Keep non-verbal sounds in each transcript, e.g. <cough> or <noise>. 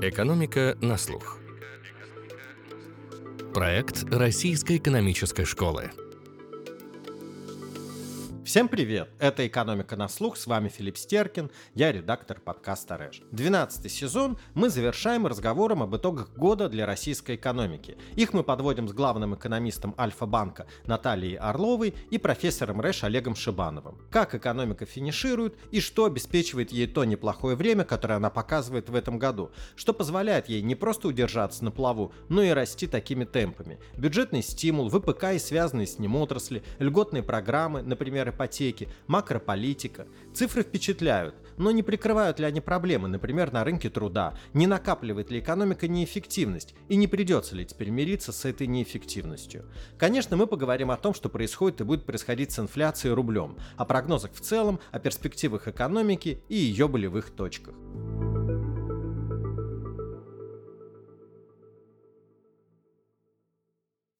Экономика на слух. Проект Российской экономической школы. Всем привет! Это «Экономика на слух», с вами Филипп Стеркин, я редактор подкаста «Рэш». 12 сезон мы завершаем разговором об итогах года для российской экономики. Их мы подводим с главным экономистом Альфа-банка Натальей Орловой и профессором РЭШ Олегом Шибановым. Как экономика финиширует и что обеспечивает ей то неплохое время, которое она показывает в этом году, что позволяет ей не просто удержаться на плаву, но и расти такими темпами. Бюджетный стимул, ВПК и связанные с ним отрасли, льготные программы, например, ипотеки, макрополитика. Цифры впечатляют, но не прикрывают ли они проблемы, например, на рынке труда, не накапливает ли экономика неэффективность и не придется ли теперь мириться с этой неэффективностью. Конечно, мы поговорим о том, что происходит и будет происходить с инфляцией рублем, о прогнозах в целом, о перспективах экономики и ее болевых точках.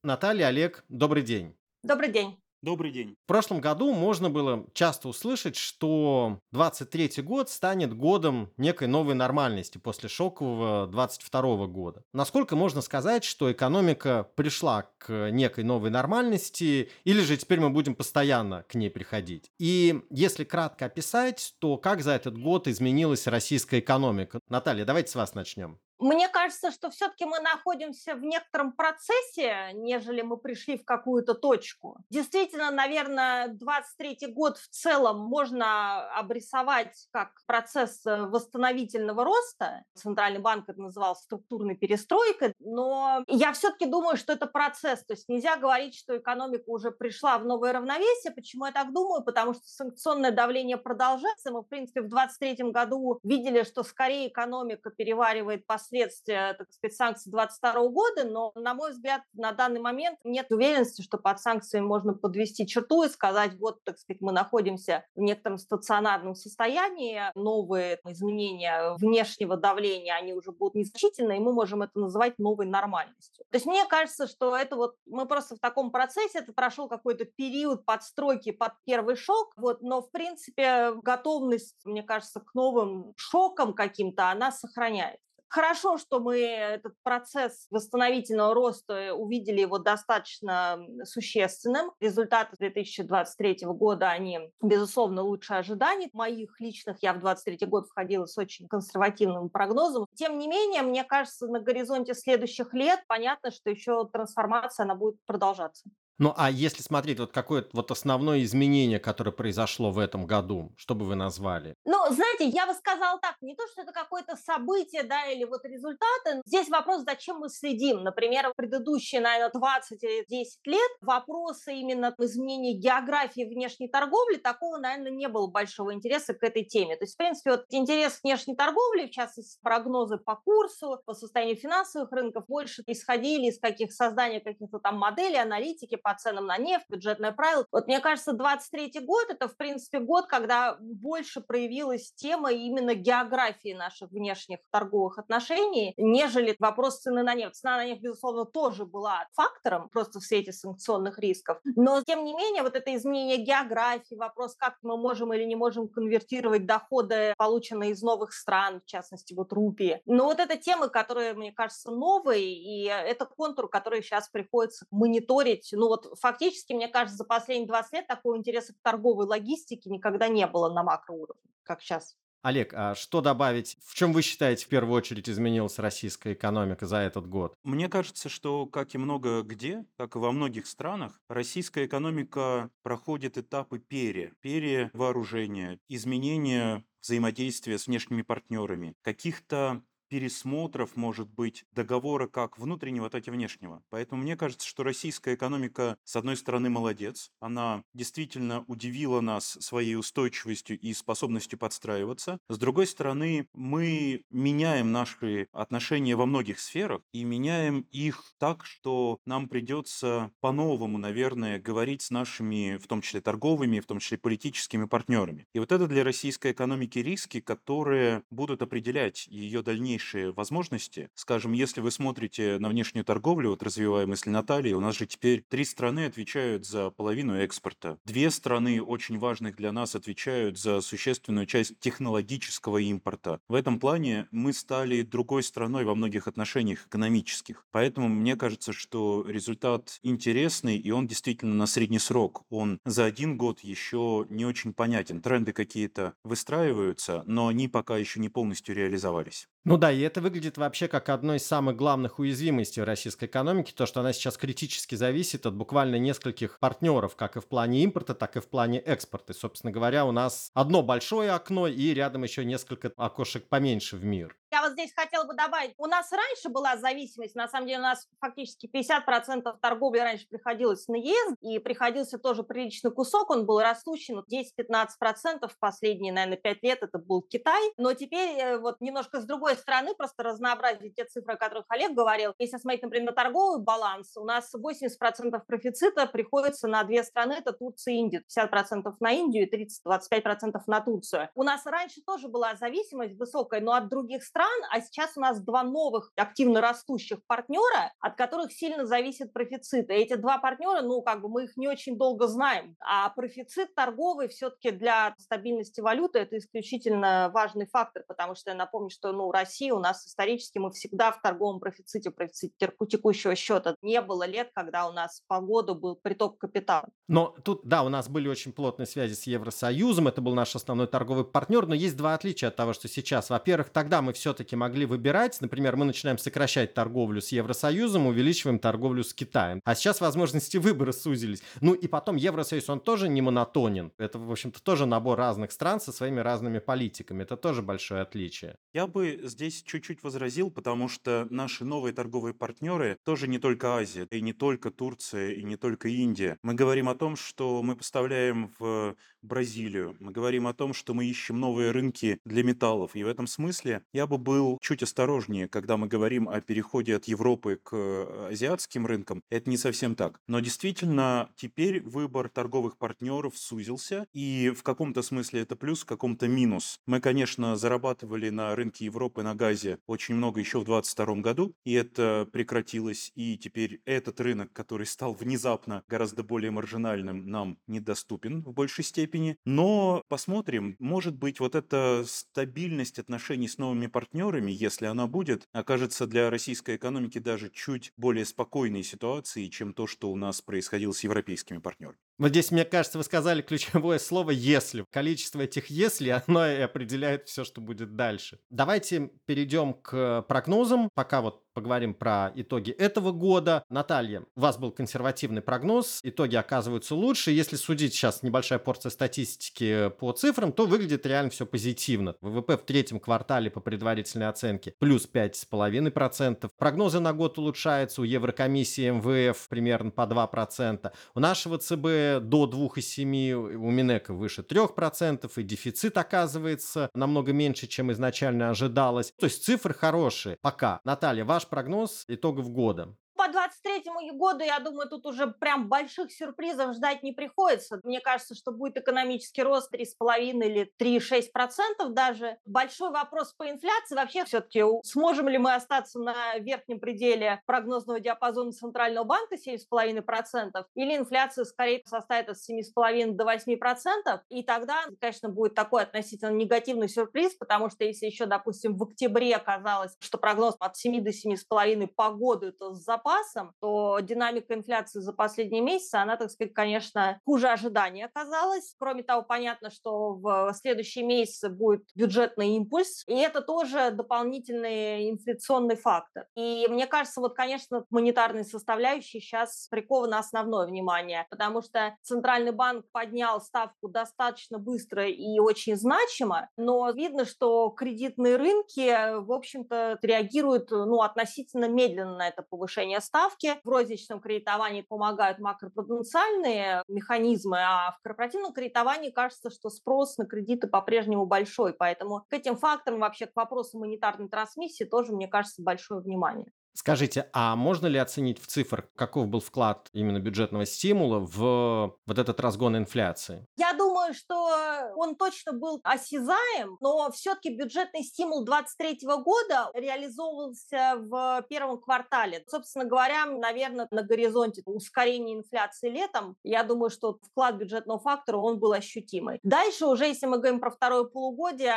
Наталья, Олег, добрый день. Добрый день. Добрый день. В прошлом году можно было часто услышать, что 23 год станет годом некой новой нормальности после шокового 22 года. Насколько можно сказать, что экономика пришла к некой новой нормальности, или же теперь мы будем постоянно к ней приходить? И если кратко описать, то как за этот год изменилась российская экономика? Наталья, давайте с вас начнем. Мне кажется, что все-таки мы находимся в некотором процессе, нежели мы пришли в какую-то точку. Действительно, наверное, 23 год в целом можно обрисовать как процесс э, восстановительного роста. Центральный банк это называл структурной перестройкой, но я все-таки думаю, что это процесс. То есть нельзя говорить, что экономика уже пришла в новое равновесие. Почему я так думаю? Потому что санкционное давление продолжается. Мы, в принципе, в 23 году видели, что скорее экономика переваривает последствия последствия, так сказать, санкций 22 года, но, на мой взгляд, на данный момент нет уверенности, что под санкциями можно подвести черту и сказать, вот, так сказать, мы находимся в некотором стационарном состоянии, новые изменения внешнего давления, они уже будут незначительны, и мы можем это называть новой нормальностью. То есть мне кажется, что это вот мы просто в таком процессе, это прошел какой-то период подстройки под первый шок, вот, но, в принципе, готовность, мне кажется, к новым шокам каким-то, она сохраняется. Хорошо, что мы этот процесс восстановительного роста увидели его достаточно существенным. Результаты 2023 года, они, безусловно, лучше ожиданий. Моих личных я в 2023 год входила с очень консервативным прогнозом. Тем не менее, мне кажется, на горизонте следующих лет понятно, что еще трансформация, она будет продолжаться. Ну, а если смотреть, вот какое-то вот основное изменение, которое произошло в этом году, что бы вы назвали? Ну, знаете, я бы сказала так, не то, что это какое-то событие, да, или вот результаты. Здесь вопрос, зачем мы следим. Например, предыдущие, наверное, 20 или 10 лет вопросы именно изменения географии внешней торговли, такого, наверное, не было большого интереса к этой теме. То есть, в принципе, вот интерес внешней торговли, в частности, прогнозы по курсу, по состоянию финансовых рынков, больше исходили из каких создания каких-то там моделей, аналитики, по ценам на нефть, бюджетное правило. Вот мне кажется, 23 год – это, в принципе, год, когда больше проявилась тема именно географии наших внешних торговых отношений, нежели вопрос цены на нефть. Цена на нефть, безусловно, тоже была фактором просто в свете санкционных рисков. Но, тем не менее, вот это изменение географии, вопрос, как мы можем или не можем конвертировать доходы, полученные из новых стран, в частности, вот рупии. Но вот это темы, которые, мне кажется, новые, и это контур, который сейчас приходится мониторить, ну вот вот фактически, мне кажется, за последние 20 лет такого интереса к торговой логистике никогда не было на макроуровне, как сейчас. Олег, а что добавить? В чем вы считаете, в первую очередь, изменилась российская экономика за этот год? Мне кажется, что, как и много где, как и во многих странах, российская экономика проходит этапы пере, перевооружения, изменения взаимодействия с внешними партнерами, каких-то пересмотров, может быть, договора как внутреннего, так и внешнего. Поэтому мне кажется, что российская экономика, с одной стороны, молодец. Она действительно удивила нас своей устойчивостью и способностью подстраиваться. С другой стороны, мы меняем наши отношения во многих сферах и меняем их так, что нам придется по-новому, наверное, говорить с нашими, в том числе торговыми, в том числе политическими партнерами. И вот это для российской экономики риски, которые будут определять ее дальнейшее дальнейшие возможности. Скажем, если вы смотрите на внешнюю торговлю, вот развивая мысль Натальи, у нас же теперь три страны отвечают за половину экспорта. Две страны очень важных для нас отвечают за существенную часть технологического импорта. В этом плане мы стали другой страной во многих отношениях экономических. Поэтому мне кажется, что результат интересный, и он действительно на средний срок. Он за один год еще не очень понятен. Тренды какие-то выстраиваются, но они пока еще не полностью реализовались. Ну да, и это выглядит вообще как одно из самых главных уязвимостей российской экономики, то, что она сейчас критически зависит от буквально нескольких партнеров, как и в плане импорта, так и в плане экспорта. Собственно говоря, у нас одно большое окно и рядом еще несколько окошек поменьше в мир. Здесь хотела бы добавить, у нас раньше была зависимость, на самом деле у нас фактически 50% торговли раньше приходилось на ЕС, и приходился тоже приличный кусок, он был растущий, ну, 10-15% в последние, наверное, 5 лет это был Китай, но теперь э, вот немножко с другой стороны, просто разнообразить те цифры, о которых Олег говорил, если смотреть, например, на торговый баланс, у нас 80% профицита приходится на две страны, это Турция и Индия, 50% на Индию и 30-25% на Турцию. У нас раньше тоже была зависимость высокая, но от других стран стран, а сейчас у нас два новых активно растущих партнера, от которых сильно зависит профицит. И эти два партнера, ну, как бы мы их не очень долго знаем. А профицит торговый все-таки для стабильности валюты это исключительно важный фактор, потому что я напомню, что, ну, Россия у нас исторически мы всегда в торговом профиците, профиците текущего счета. Не было лет, когда у нас по году был приток капитала. Но тут, да, у нас были очень плотные связи с Евросоюзом, это был наш основной торговый партнер, но есть два отличия от того, что сейчас. Во-первых, тогда мы все все-таки могли выбирать. Например, мы начинаем сокращать торговлю с Евросоюзом, увеличиваем торговлю с Китаем. А сейчас возможности выбора сузились. Ну и потом Евросоюз, он тоже не монотонен. Это, в общем-то, тоже набор разных стран со своими разными политиками. Это тоже большое отличие. Я бы здесь чуть-чуть возразил, потому что наши новые торговые партнеры тоже не только Азия, и не только Турция, и не только Индия. Мы говорим о том, что мы поставляем в Бразилию, мы говорим о том, что мы ищем новые рынки для металлов. И в этом смысле я бы был чуть осторожнее, когда мы говорим о переходе от Европы к э, азиатским рынкам. Это не совсем так. Но действительно, теперь выбор торговых партнеров сузился, и в каком-то смысле это плюс, в каком-то минус. Мы, конечно, зарабатывали на рынке Европы на газе очень много еще в 2022 году, и это прекратилось, и теперь этот рынок, который стал внезапно гораздо более маржинальным, нам недоступен в большей степени. Но посмотрим, может быть, вот эта стабильность отношений с новыми партнерами партнерами, если она будет, окажется для российской экономики даже чуть более спокойной ситуацией, чем то, что у нас происходило с европейскими партнерами. Вот здесь, мне кажется, вы сказали ключевое слово «если». Количество этих «если», оно и определяет все, что будет дальше. Давайте перейдем к прогнозам. Пока вот поговорим про итоги этого года. Наталья, у вас был консервативный прогноз, итоги оказываются лучше. Если судить сейчас небольшая порция статистики по цифрам, то выглядит реально все позитивно. ВВП в третьем квартале по предварительной оценке плюс 5,5%. Прогнозы на год улучшаются у Еврокомиссии МВФ примерно по 2%. У нашего ЦБ до 2,7%, у Минека выше 3%, и дефицит оказывается намного меньше, чем изначально ожидалось. То есть цифры хорошие. Пока. Наталья, ваш прогноз итогов года? По 23 году, я думаю, тут уже прям больших сюрпризов ждать не приходится. Мне кажется, что будет экономический рост 3,5 или 3,6% даже. Большой вопрос по инфляции. Вообще все-таки сможем ли мы остаться на верхнем пределе прогнозного диапазона Центрального банка 7,5% или инфляция скорее составит от 7,5 до 8%. И тогда, конечно, будет такой относительно негативный сюрприз, потому что если еще, допустим, в октябре оказалось, что прогноз от 7 до 7,5 по году это с запасом, то динамика инфляции за последние месяцы, она, так сказать, конечно, хуже ожиданий оказалась. Кроме того, понятно, что в следующие месяцы будет бюджетный импульс, и это тоже дополнительный инфляционный фактор. И мне кажется, вот, конечно, монетарной составляющей сейчас приковано основное внимание, потому что Центральный банк поднял ставку достаточно быстро и очень значимо, но видно, что кредитные рынки, в общем-то, реагируют ну, относительно медленно на это повышение повышения ставки. В розничном кредитовании помогают макропотенциальные механизмы, а в корпоративном кредитовании кажется, что спрос на кредиты по-прежнему большой. Поэтому к этим факторам, вообще к вопросу монетарной трансмиссии тоже, мне кажется, большое внимание. Скажите, а можно ли оценить в цифрах, каков был вклад именно бюджетного стимула в вот этот разгон инфляции? Я думаю, что он точно был осязаем, но все-таки бюджетный стимул 2023 года реализовывался в первом квартале. Собственно говоря, наверное, на горизонте ускорения инфляции летом, я думаю, что вклад бюджетного фактора, он был ощутимый. Дальше уже, если мы говорим про второе полугодие,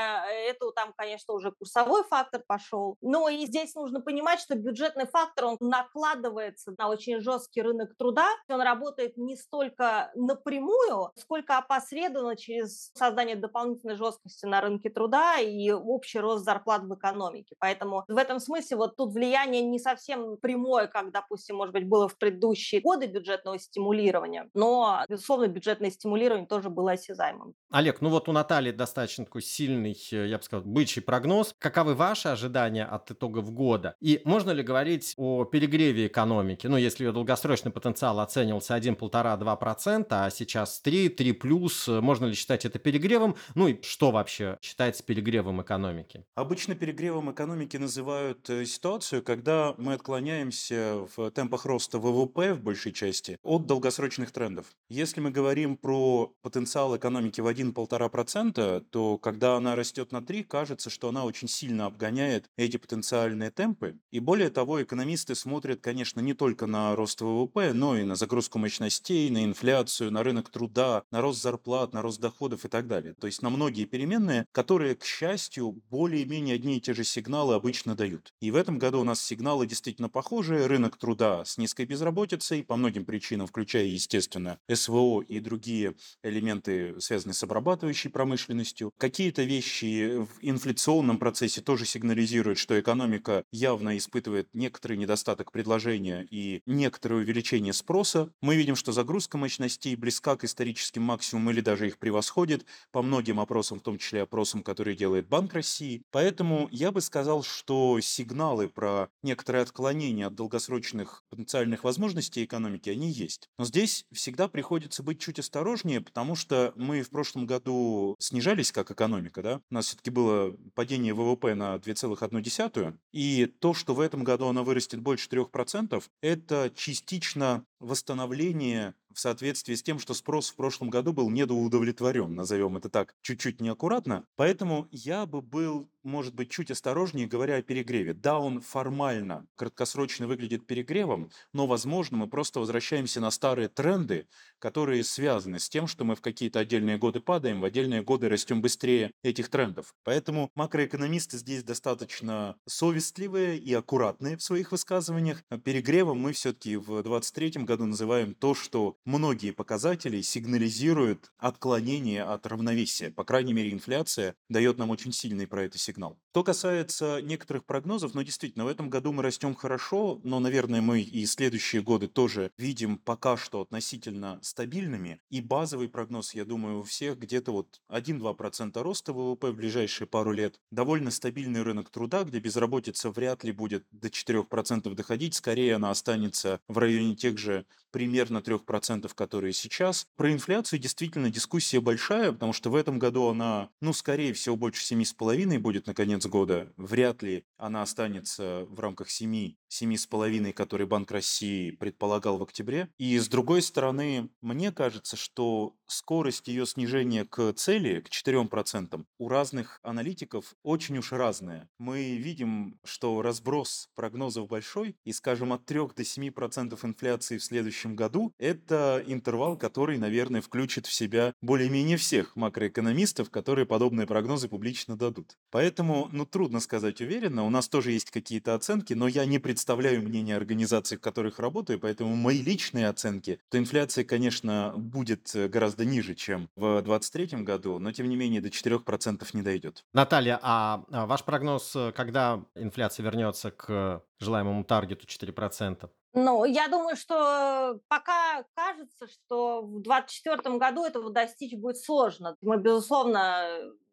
это там, конечно, уже курсовой фактор пошел. Но и здесь нужно понимать, что бюджетный фактор, он накладывается на очень жесткий рынок труда. Он работает не столько напрямую, сколько опосредованно через создание дополнительной жесткости на рынке труда и общий рост зарплат в экономике. Поэтому в этом смысле вот тут влияние не совсем прямое, как, допустим, может быть, было в предыдущие годы бюджетного стимулирования, но, безусловно, бюджетное стимулирование тоже было осязаемым. Олег, ну вот у Натальи достаточно такой сильный, э, я бы сказал, бычий прогноз. Каковы ваши ожидания от итогов года? И можно ли говорить о перегреве экономики? Ну, если ее долгосрочный потенциал оценивался 1,5-2%, а сейчас 3, 3 плюс, э, можно ли считать это перегревом? Ну и что вообще считается перегревом экономики? Обычно перегревом экономики называют э, ситуацию, когда мы отклоняемся в темпах роста ВВП в большей части от долгосрочных трендов. Если мы говорим про потенциал экономики в 1-1,5%, то когда она растет на 3, кажется, что она очень сильно обгоняет эти потенциальные темпы. И более того, экономисты смотрят, конечно, не только на рост ВВП, но и на загрузку мощностей, на инфляцию, на рынок труда, на рост зарплат, на рост доходов и так далее. То есть на многие переменные, которые, к счастью, более-менее одни и те же сигналы обычно дают. И в этом году у нас сигналы действительно похожие. Рынок труда с низкой безработицей, по многим причинам, включая, естественно, СВО и другие элементы, связанные с обрабатывающей промышленностью. Какие-то вещи в инфляционном процессе тоже сигнализируют, что экономика явно испытывает некоторый недостаток предложения и некоторое увеличение спроса. Мы видим, что загрузка мощностей близка к историческим максимумам или даже их превосходит по многим опросам, в том числе опросам, которые делает Банк России. Поэтому я бы сказал, что сигналы про некоторое отклонение от долгосрочных потенциальных возможностей экономики, они есть. Но здесь всегда приходится быть чуть осторожнее, потому что мы в прошлом году снижались как экономика, да? У нас все-таки было падение ВВП на 2,1, и то, что в этом году она вырастет больше 3%, это частично восстановление в соответствии с тем, что спрос в прошлом году был недоудовлетворен, назовем это так, чуть-чуть неаккуратно. Поэтому я бы был, может быть, чуть осторожнее, говоря о перегреве. Да, он формально, краткосрочно выглядит перегревом, но, возможно, мы просто возвращаемся на старые тренды, которые связаны с тем, что мы в какие-то отдельные годы падаем, в отдельные годы растем быстрее этих трендов. Поэтому макроэкономисты здесь достаточно совестливые и аккуратные в своих высказываниях. Перегревом мы все-таки в 2023 году называем то, что многие показатели сигнализируют отклонение от равновесия. По крайней мере, инфляция дает нам очень сильный про это сигнал. Что касается некоторых прогнозов, ну действительно, в этом году мы растем хорошо, но, наверное, мы и следующие годы тоже видим пока что относительно стабильными. И базовый прогноз, я думаю, у всех где-то вот 1-2% роста ВВП в ближайшие пару лет. Довольно стабильный рынок труда, где безработица вряд ли будет до 4% доходить, скорее она останется в районе тех же примерно 3%, которые сейчас. Про инфляцию действительно дискуссия большая, потому что в этом году она, ну, скорее всего, больше 7,5 будет на конец года. Вряд ли она останется в рамках 7, 7,5, которые Банк России предполагал в октябре. И с другой стороны, мне кажется, что скорость ее снижения к цели, к 4%, у разных аналитиков очень уж разная. Мы видим, что разброс прогнозов большой, и, скажем, от 3 до 7% инфляции в следующем году – это интервал, который, наверное, включит в себя более-менее всех макроэкономистов, которые подобные прогнозы публично дадут. Поэтому, ну, трудно сказать уверенно. У нас тоже есть какие-то оценки, но я не представляю мнение организаций, в которых работаю, поэтому мои личные оценки, то инфляция, конечно, будет гораздо гораздо ниже, чем в 2023 году, но тем не менее до 4% не дойдет. Наталья, а, а ваш прогноз, э, когда инфляция вернется к желаемому таргету 4%? Ну, я думаю, что пока кажется, что в 2024 году этого достичь будет сложно. Мы, безусловно,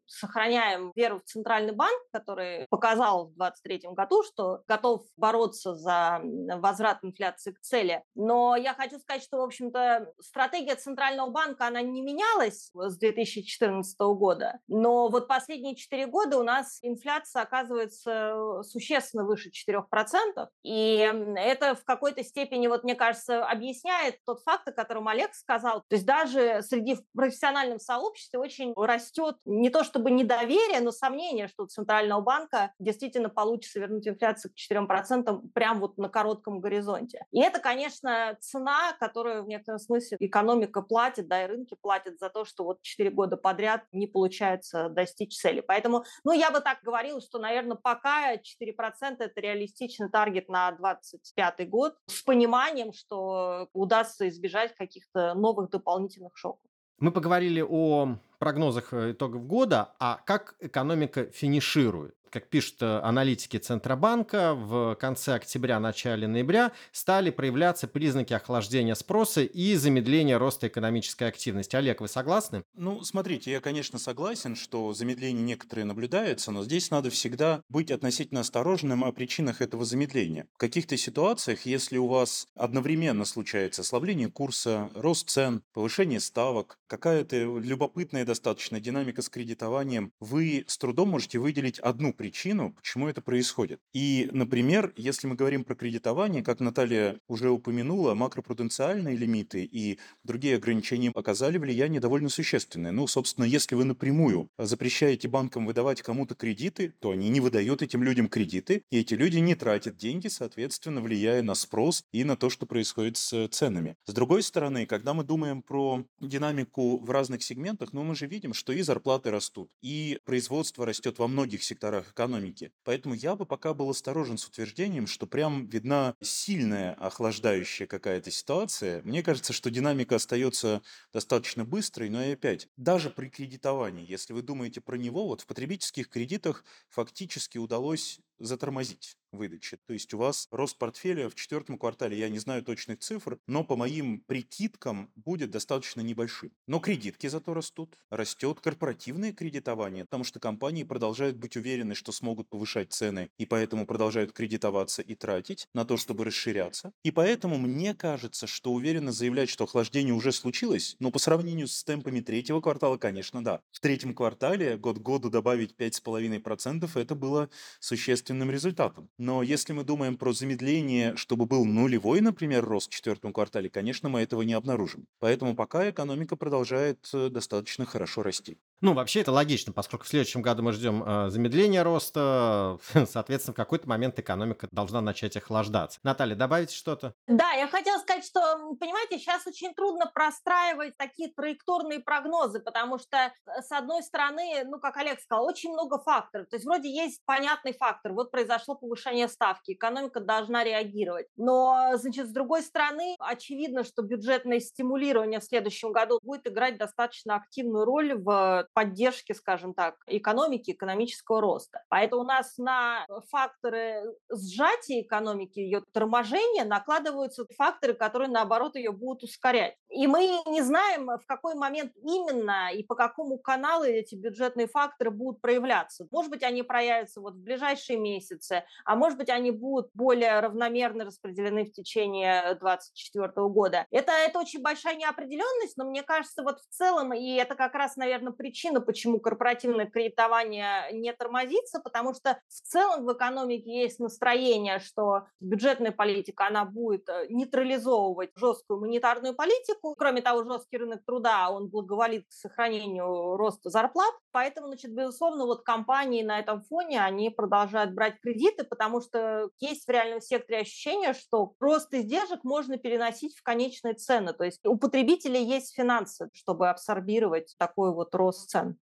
сохраняем веру в Центральный банк, который показал в 2023 году, что готов бороться за возврат инфляции к цели. Но я хочу сказать, что, в общем-то, стратегия Центрального банка, она не менялась с 2014 года, но вот последние 4 года у нас инфляция оказывается существенно выше 4%, и это в какой-то степени, вот мне кажется, объясняет тот факт, о котором Олег сказал. То есть даже среди профессиональном сообществе очень растет не то чтобы недоверие, но сомнение, что у Центрального банка действительно получится вернуть инфляцию к 4% прямо вот на коротком горизонте. И это, конечно, цена, которую в некотором смысле экономика платит, да, и рынки платят за то, что вот 4 года подряд не получается достичь цели. Поэтому, ну, я бы так говорила, что, наверное, пока 4% это реалистичный таргет на 2025 год с пониманием, что удастся избежать каких-то новых дополнительных шоков. Мы поговорили о прогнозах э, итогов года, а как экономика финиширует? как пишут э, аналитики Центробанка, в конце октября, начале ноября стали проявляться признаки охлаждения спроса и замедления роста экономической активности. Олег, вы согласны? Ну, смотрите, я, конечно, согласен, что замедление некоторые наблюдается, но здесь надо всегда быть относительно осторожным о причинах этого замедления. В каких-то ситуациях, если у вас одновременно случается ослабление курса, рост цен, повышение ставок, какая-то любопытная достаточно динамика с кредитованием, вы с трудом можете выделить одну причину, почему это происходит. И, например, если мы говорим про кредитование, как Наталья уже упомянула, макропруденциальные лимиты и другие ограничения оказали влияние довольно существенное. Ну, собственно, если вы напрямую запрещаете банкам выдавать кому-то кредиты, то они не выдают этим людям кредиты, и эти люди не тратят деньги, соответственно, влияя на спрос и на то, что происходит с ценами. С другой стороны, когда мы думаем про динамику в разных сегментах, ну, мы же видим, что и зарплаты растут, и производство растет во многих секторах экономики. Поэтому я бы пока был осторожен с утверждением, что прям видна сильная охлаждающая какая-то ситуация. Мне кажется, что динамика остается достаточно быстрой, но и опять, даже при кредитовании, если вы думаете про него, вот в потребительских кредитах фактически удалось затормозить выдачи. То есть у вас рост портфеля в четвертом квартале, я не знаю точных цифр, но по моим прикидкам будет достаточно небольшим. Но кредитки зато растут. Растет корпоративное кредитование, потому что компании продолжают быть уверены, что смогут повышать цены, и поэтому продолжают кредитоваться и тратить на то, чтобы расширяться. И поэтому мне кажется, что уверенно заявлять, что охлаждение уже случилось, но по сравнению с темпами третьего квартала, конечно, да. В третьем квартале год к году добавить 5,5% это было существенным результатом. Но если мы думаем про замедление, чтобы был нулевой, например, рост в четвертом квартале, конечно, мы этого не обнаружим. Поэтому пока экономика продолжает э, достаточно хорошо расти. Ну, вообще это логично, поскольку в следующем году мы ждем э, замедления роста, <laughs> соответственно, в какой-то момент экономика должна начать охлаждаться. Наталья, добавить что-то? Да, я хотела сказать, что, понимаете, сейчас очень трудно простраивать такие траекторные прогнозы, потому что, э, с одной стороны, ну, как Олег сказал, очень много факторов. То есть вроде есть понятный фактор, вот произошло повышение ставки, экономика должна реагировать. Но, значит, с другой стороны, очевидно, что бюджетное стимулирование в следующем году будет играть достаточно активную роль в поддержки, скажем так, экономики, экономического роста. Поэтому у нас на факторы сжатия экономики, ее торможения накладываются факторы, которые, наоборот, ее будут ускорять. И мы не знаем, в какой момент именно и по какому каналу эти бюджетные факторы будут проявляться. Может быть, они проявятся вот в ближайшие месяцы, а может быть, они будут более равномерно распределены в течение 2024 года. Это, это очень большая неопределенность, но мне кажется, вот в целом, и это как раз, наверное, причина причина, почему корпоративное кредитование не тормозится, потому что в целом в экономике есть настроение, что бюджетная политика, она будет э, нейтрализовывать жесткую монетарную политику. Кроме того, жесткий рынок труда, он благоволит к сохранению роста зарплат. Поэтому, значит, безусловно, вот компании на этом фоне, они продолжают брать кредиты, потому что есть в реальном секторе ощущение, что рост издержек можно переносить в конечные цены. То есть у потребителей есть финансы, чтобы абсорбировать такой вот рост цен.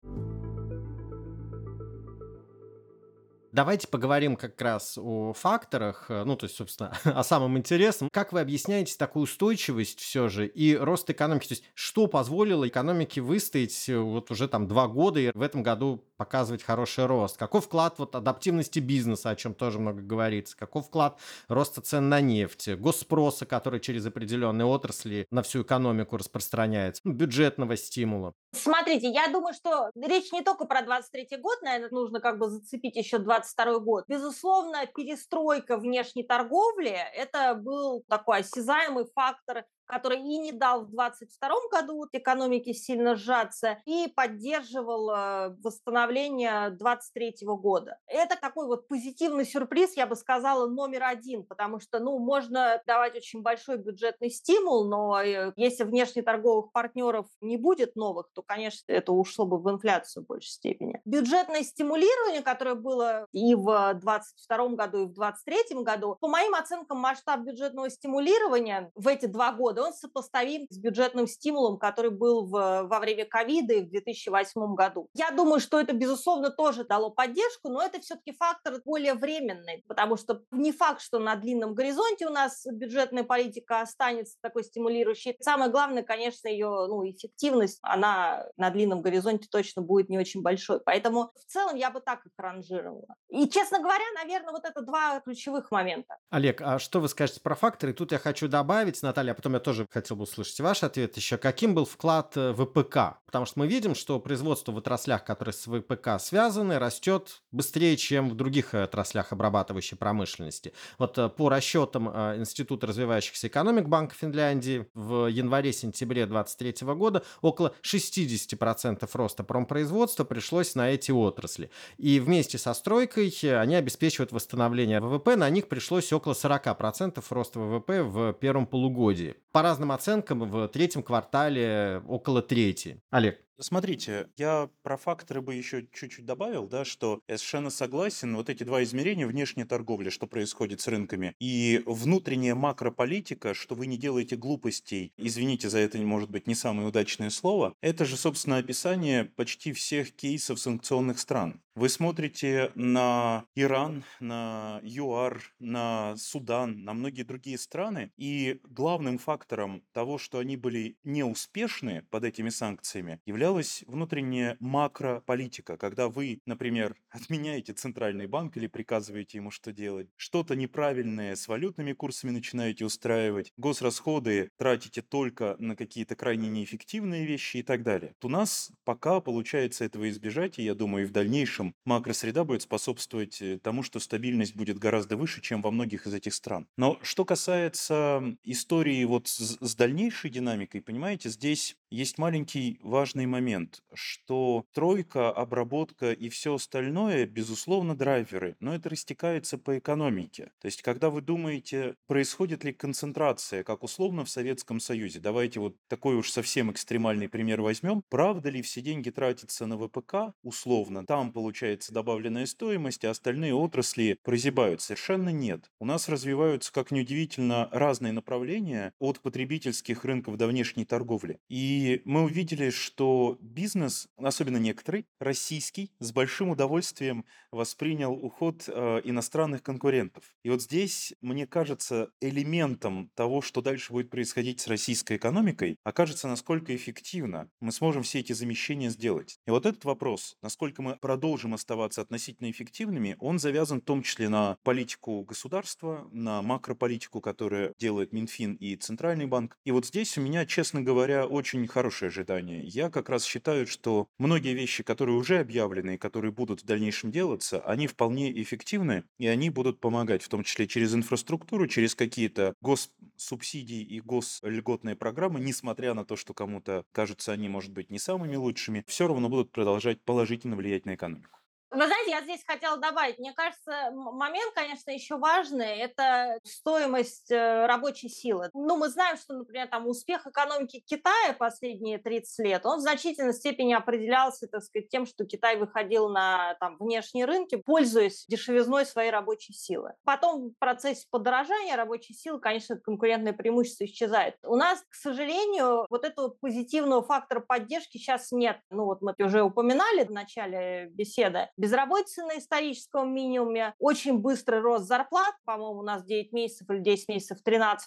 Давайте поговорим как раз о факторах, э, ну, то есть, собственно, <laughs> о самом интересном. Как вы объясняете такую устойчивость все же и рост экономики? То есть, что позволило экономике выстоять э, вот уже там два года и в этом году показывать хороший рост? Какой вклад вот адаптивности бизнеса, о чем тоже много говорится? Какой вклад роста цен на нефть, госспроса, который через определенные отрасли на всю экономику распространяется, ну, бюджетного стимула? Смотрите, я думаю, что речь не только про 23 год, наверное, нужно как бы зацепить еще 22 год. Безусловно, перестройка внешней торговли – это был такой осязаемый фактор который и не дал в 2022 году экономике сильно сжаться, и поддерживал э, восстановление 2023 года. Это такой вот позитивный сюрприз, я бы сказала, номер один, потому что, ну, можно давать очень большой бюджетный стимул, но э, если внешнеторговых партнеров не будет новых, то, конечно, это ушло бы в инфляцию в большей степени. Бюджетное стимулирование, которое было и в 2022 году, и в 2023 году, по моим оценкам, масштаб бюджетного стимулирования в эти два года года, он сопоставим с бюджетным стимулом, который был в, во время ковида и в 2008 году. Я думаю, что это, безусловно, тоже дало поддержку, но это все-таки фактор более временный, потому что не факт, что на длинном горизонте у нас бюджетная политика останется такой стимулирующей. Самое главное, конечно, ее ну, эффективность, она на длинном горизонте точно будет не очень большой. Поэтому в целом я бы так их ранжировала. И, честно говоря, наверное, вот это два ключевых момента. Олег, а что вы скажете про факторы? Тут я хочу добавить, Наталья, а потом я тоже хотел бы услышать ваш ответ еще. Каким был вклад э, ВПК? Потому что мы видим, что производство в отраслях, которые с ВПК связаны, растет быстрее, чем в других отраслях обрабатывающей промышленности. Вот э, по расчетам э, Института развивающихся экономик Банка Финляндии в январе-сентябре 2023 года около 60% роста промпроизводства пришлось на эти отрасли. И вместе со стройкой они обеспечивают восстановление ВВП. На них пришлось около 40% роста ВВП в первом полугодии по разным оценкам в третьем квартале около трети. Олег. Смотрите, я про факторы бы еще чуть-чуть добавил, да, что я совершенно согласен, вот эти два измерения, внешняя торговля, что происходит с рынками, и внутренняя макрополитика, что вы не делаете глупостей, извините за это, может быть, не самое удачное слово, это же, собственно, описание почти всех кейсов санкционных стран. Вы смотрите на Иран, на ЮАР, на Судан, на многие другие страны, и главным фактором того, что они были неуспешны под этими санкциями, являлась внутренняя макрополитика, когда вы, например, <laughs> отменяете центральный банк или приказываете ему что делать, что-то неправильное с валютными курсами начинаете устраивать, госрасходы тратите только на какие-то крайне неэффективные вещи и так далее. У нас пока получается этого избежать, и я думаю, и в дальнейшем макросреда будет способствовать э, тому, что стабильность будет гораздо выше, чем во многих из этих стран. Но что касается истории вот с дальнейшей динамикой, понимаете, здесь есть маленький важный момент, что тройка, обработка и все остальное, безусловно, драйверы, но это растекается по экономике. То есть, когда вы думаете, происходит ли концентрация, как условно в Советском Союзе, давайте вот такой уж совсем экстремальный пример возьмем, правда ли все деньги тратятся на ВПК, условно, там получается добавленная стоимость, а остальные отрасли прозябают? Совершенно нет. У нас развиваются, как неудивительно, разные направления от потребительских рынков до внешней торговли. И мы увидели, что бизнес, особенно некоторый, российский, с большим удовольствием воспринял уход э, иностранных конкурентов. И вот здесь, мне кажется, элементом того, что дальше будет происходить с российской экономикой, окажется, насколько эффективно мы сможем все эти замещения сделать. И вот этот вопрос, насколько мы продолжим оставаться относительно эффективными, он завязан в том числе на политику государства, на макрополитику, которую делает Минфин и Центральный банк. И вот здесь у меня, честно говоря, очень хорошие ожидания. Я как раз считаю, что многие вещи, которые уже объявлены и которые будут в дальнейшем делаться, они вполне эффективны, и они будут помогать, в том числе через инфраструктуру, через какие-то госсубсидии и госльготные программы, несмотря на то, что кому-то кажутся они, может быть, не самыми лучшими, все равно будут продолжать положительно влиять на экономику. Вы знаете, я здесь хотела добавить, мне кажется, момент, конечно, еще важный, это стоимость э, рабочей силы. Ну, мы знаем, что, например, там успех экономики Китая последние 30 лет, он в значительной степени определялся, так сказать, тем, что Китай выходил на там, внешние рынки, пользуясь дешевизной своей рабочей силы. Потом в процессе подорожания рабочей силы, конечно, конкурентное преимущество исчезает. У нас, к сожалению, вот этого позитивного фактора поддержки сейчас нет. Ну, вот мы уже упоминали в начале беседы безработицы на историческом минимуме, очень быстрый рост зарплат, по-моему, у нас 9 месяцев или 10 месяцев 13%,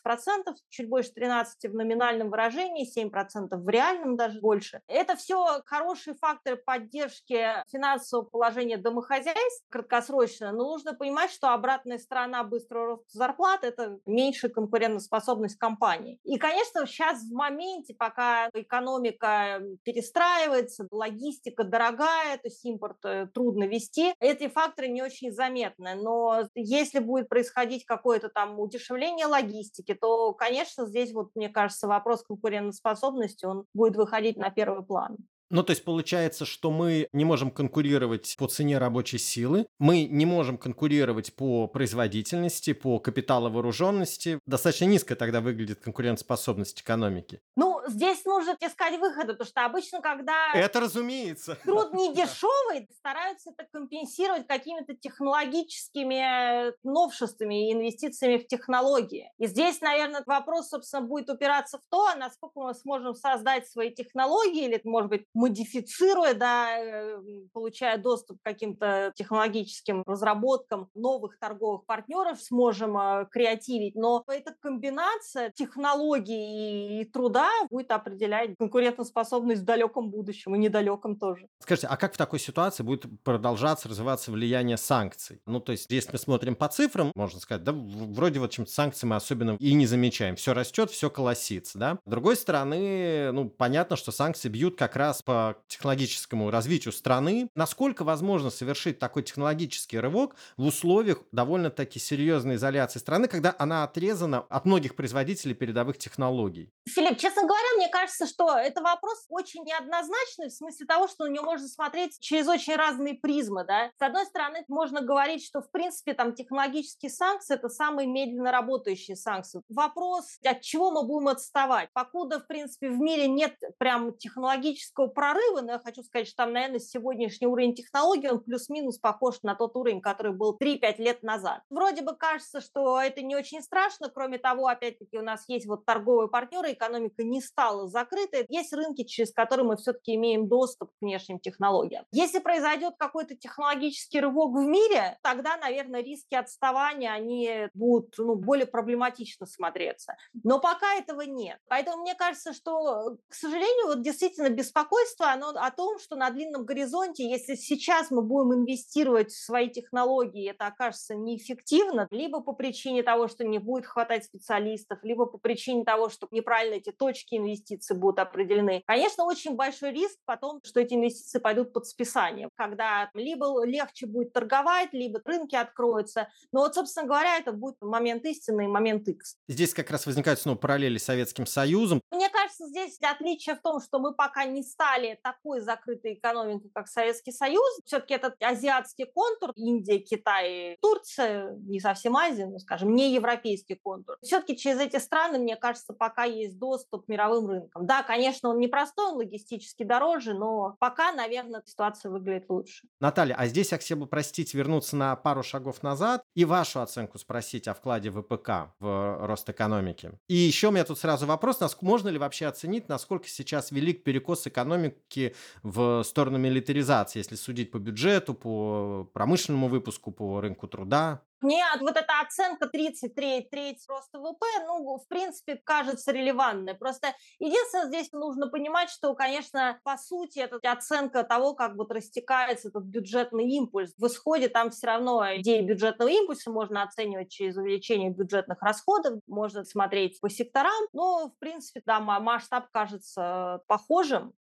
чуть больше 13% в номинальном выражении, 7% в реальном даже больше. Это все хорошие факторы поддержки финансового положения домохозяйств краткосрочно, но нужно понимать, что обратная сторона быстрого роста зарплат – это меньшая конкурентоспособность компании. И, конечно, сейчас в моменте, пока экономика перестраивается, логистика дорогая, то есть импорт э, трудно вести, эти факторы не очень заметны. Но если будет происходить какое-то там удешевление логистики, то, конечно, здесь вот, мне кажется, вопрос конкурентоспособности, он будет выходить на первый план. Ну, то есть получается, что мы не можем конкурировать по цене рабочей силы, мы не можем конкурировать по производительности, по капиталовооруженности. Достаточно низко тогда выглядит конкурентоспособность экономики. Ну, здесь нужно искать выходы, потому что обычно, когда... Это разумеется. Труд не <laughs> дешевый, стараются это компенсировать какими-то технологическими новшествами и инвестициями в технологии. И здесь, наверное, вопрос, собственно, будет упираться в то, насколько мы сможем создать свои технологии или, может быть, модифицируя, да, э, получая доступ к каким-то технологическим разработкам новых торговых партнеров, сможем э, креативить. Но эта комбинация технологий и труда будет определять конкурентоспособность в далеком будущем и недалеком тоже. Скажите, а как в такой ситуации будет продолжаться развиваться влияние санкций? Ну, то есть, если мы смотрим по цифрам, можно сказать, да, вроде вот чем-то санкции мы особенно и не замечаем. Все растет, все колосится, да. С другой стороны, ну, понятно, что санкции бьют как раз по технологическому развитию страны, насколько возможно совершить такой технологический рывок в условиях довольно-таки серьезной изоляции страны, когда она отрезана от многих производителей передовых технологий? Филипп, честно говоря, мне кажется, что это вопрос очень неоднозначный в смысле того, что на него можно смотреть через очень разные призмы. Да? С одной стороны, можно говорить, что, в принципе, там технологические санкции – это самые медленно работающие санкции. Вопрос, от чего мы будем отставать? Покуда, в принципе, в мире нет прям технологического прорыва, но я хочу сказать, что там, наверное, сегодняшний уровень технологий, он плюс-минус похож на тот уровень, который был 3-5 лет назад. Вроде бы кажется, что это не очень страшно, кроме того, опять-таки, у нас есть вот торговые партнеры, экономика не стала закрытой, есть рынки, через которые мы все-таки имеем доступ к внешним технологиям. Если произойдет какой-то технологический рывок в мире, тогда, наверное, риски отставания, они будут ну, более проблематично смотреться. Но пока этого нет. Поэтому мне кажется, что, к сожалению, вот действительно беспокойство оно о том, что на длинном горизонте, если сейчас мы будем инвестировать в свои технологии, это окажется неэффективно, либо по причине того, что не будет хватать специалистов, либо по причине того, что неправильно эти точки инвестиций будут определены. Конечно, очень большой риск потом, что эти инвестиции пойдут под списание, когда либо легче будет торговать, либо рынки откроются. Но вот, собственно говоря, это будет момент истины и момент X. Здесь как раз возникают снова параллели с Советским Союзом. Мне кажется, здесь отличие в том, что мы пока не стали такой закрытой экономикой, как Советский Союз. Все-таки этот азиатский контур, Индия, Китай, Турция, не совсем Азия, ну, скажем, не европейский контур. Все-таки через эти страны, мне кажется, пока есть доступ к мировым рынкам. Да, конечно, он непростой, он логистически дороже, но пока, наверное, ситуация выглядит лучше. Наталья, а здесь я хотел бы, простите, вернуться на пару шагов назад и вашу оценку спросить о вкладе ВПК в рост экономики. И еще у меня тут сразу вопрос, можно ли вообще оценить, насколько сейчас велик перекос экономики в сторону милитаризации, если судить по бюджету, по промышленному выпуску, по рынку труда? Мне вот эта оценка 33 треть роста ВВП, ну, в принципе, кажется релевантной. Просто единственное, здесь нужно понимать, что, конечно, по сути, это оценка того, как вот растекается этот бюджетный импульс. В исходе там все равно идеи бюджетного импульса можно оценивать через увеличение бюджетных расходов, можно смотреть по секторам, но, в принципе, да, масштаб кажется похожим.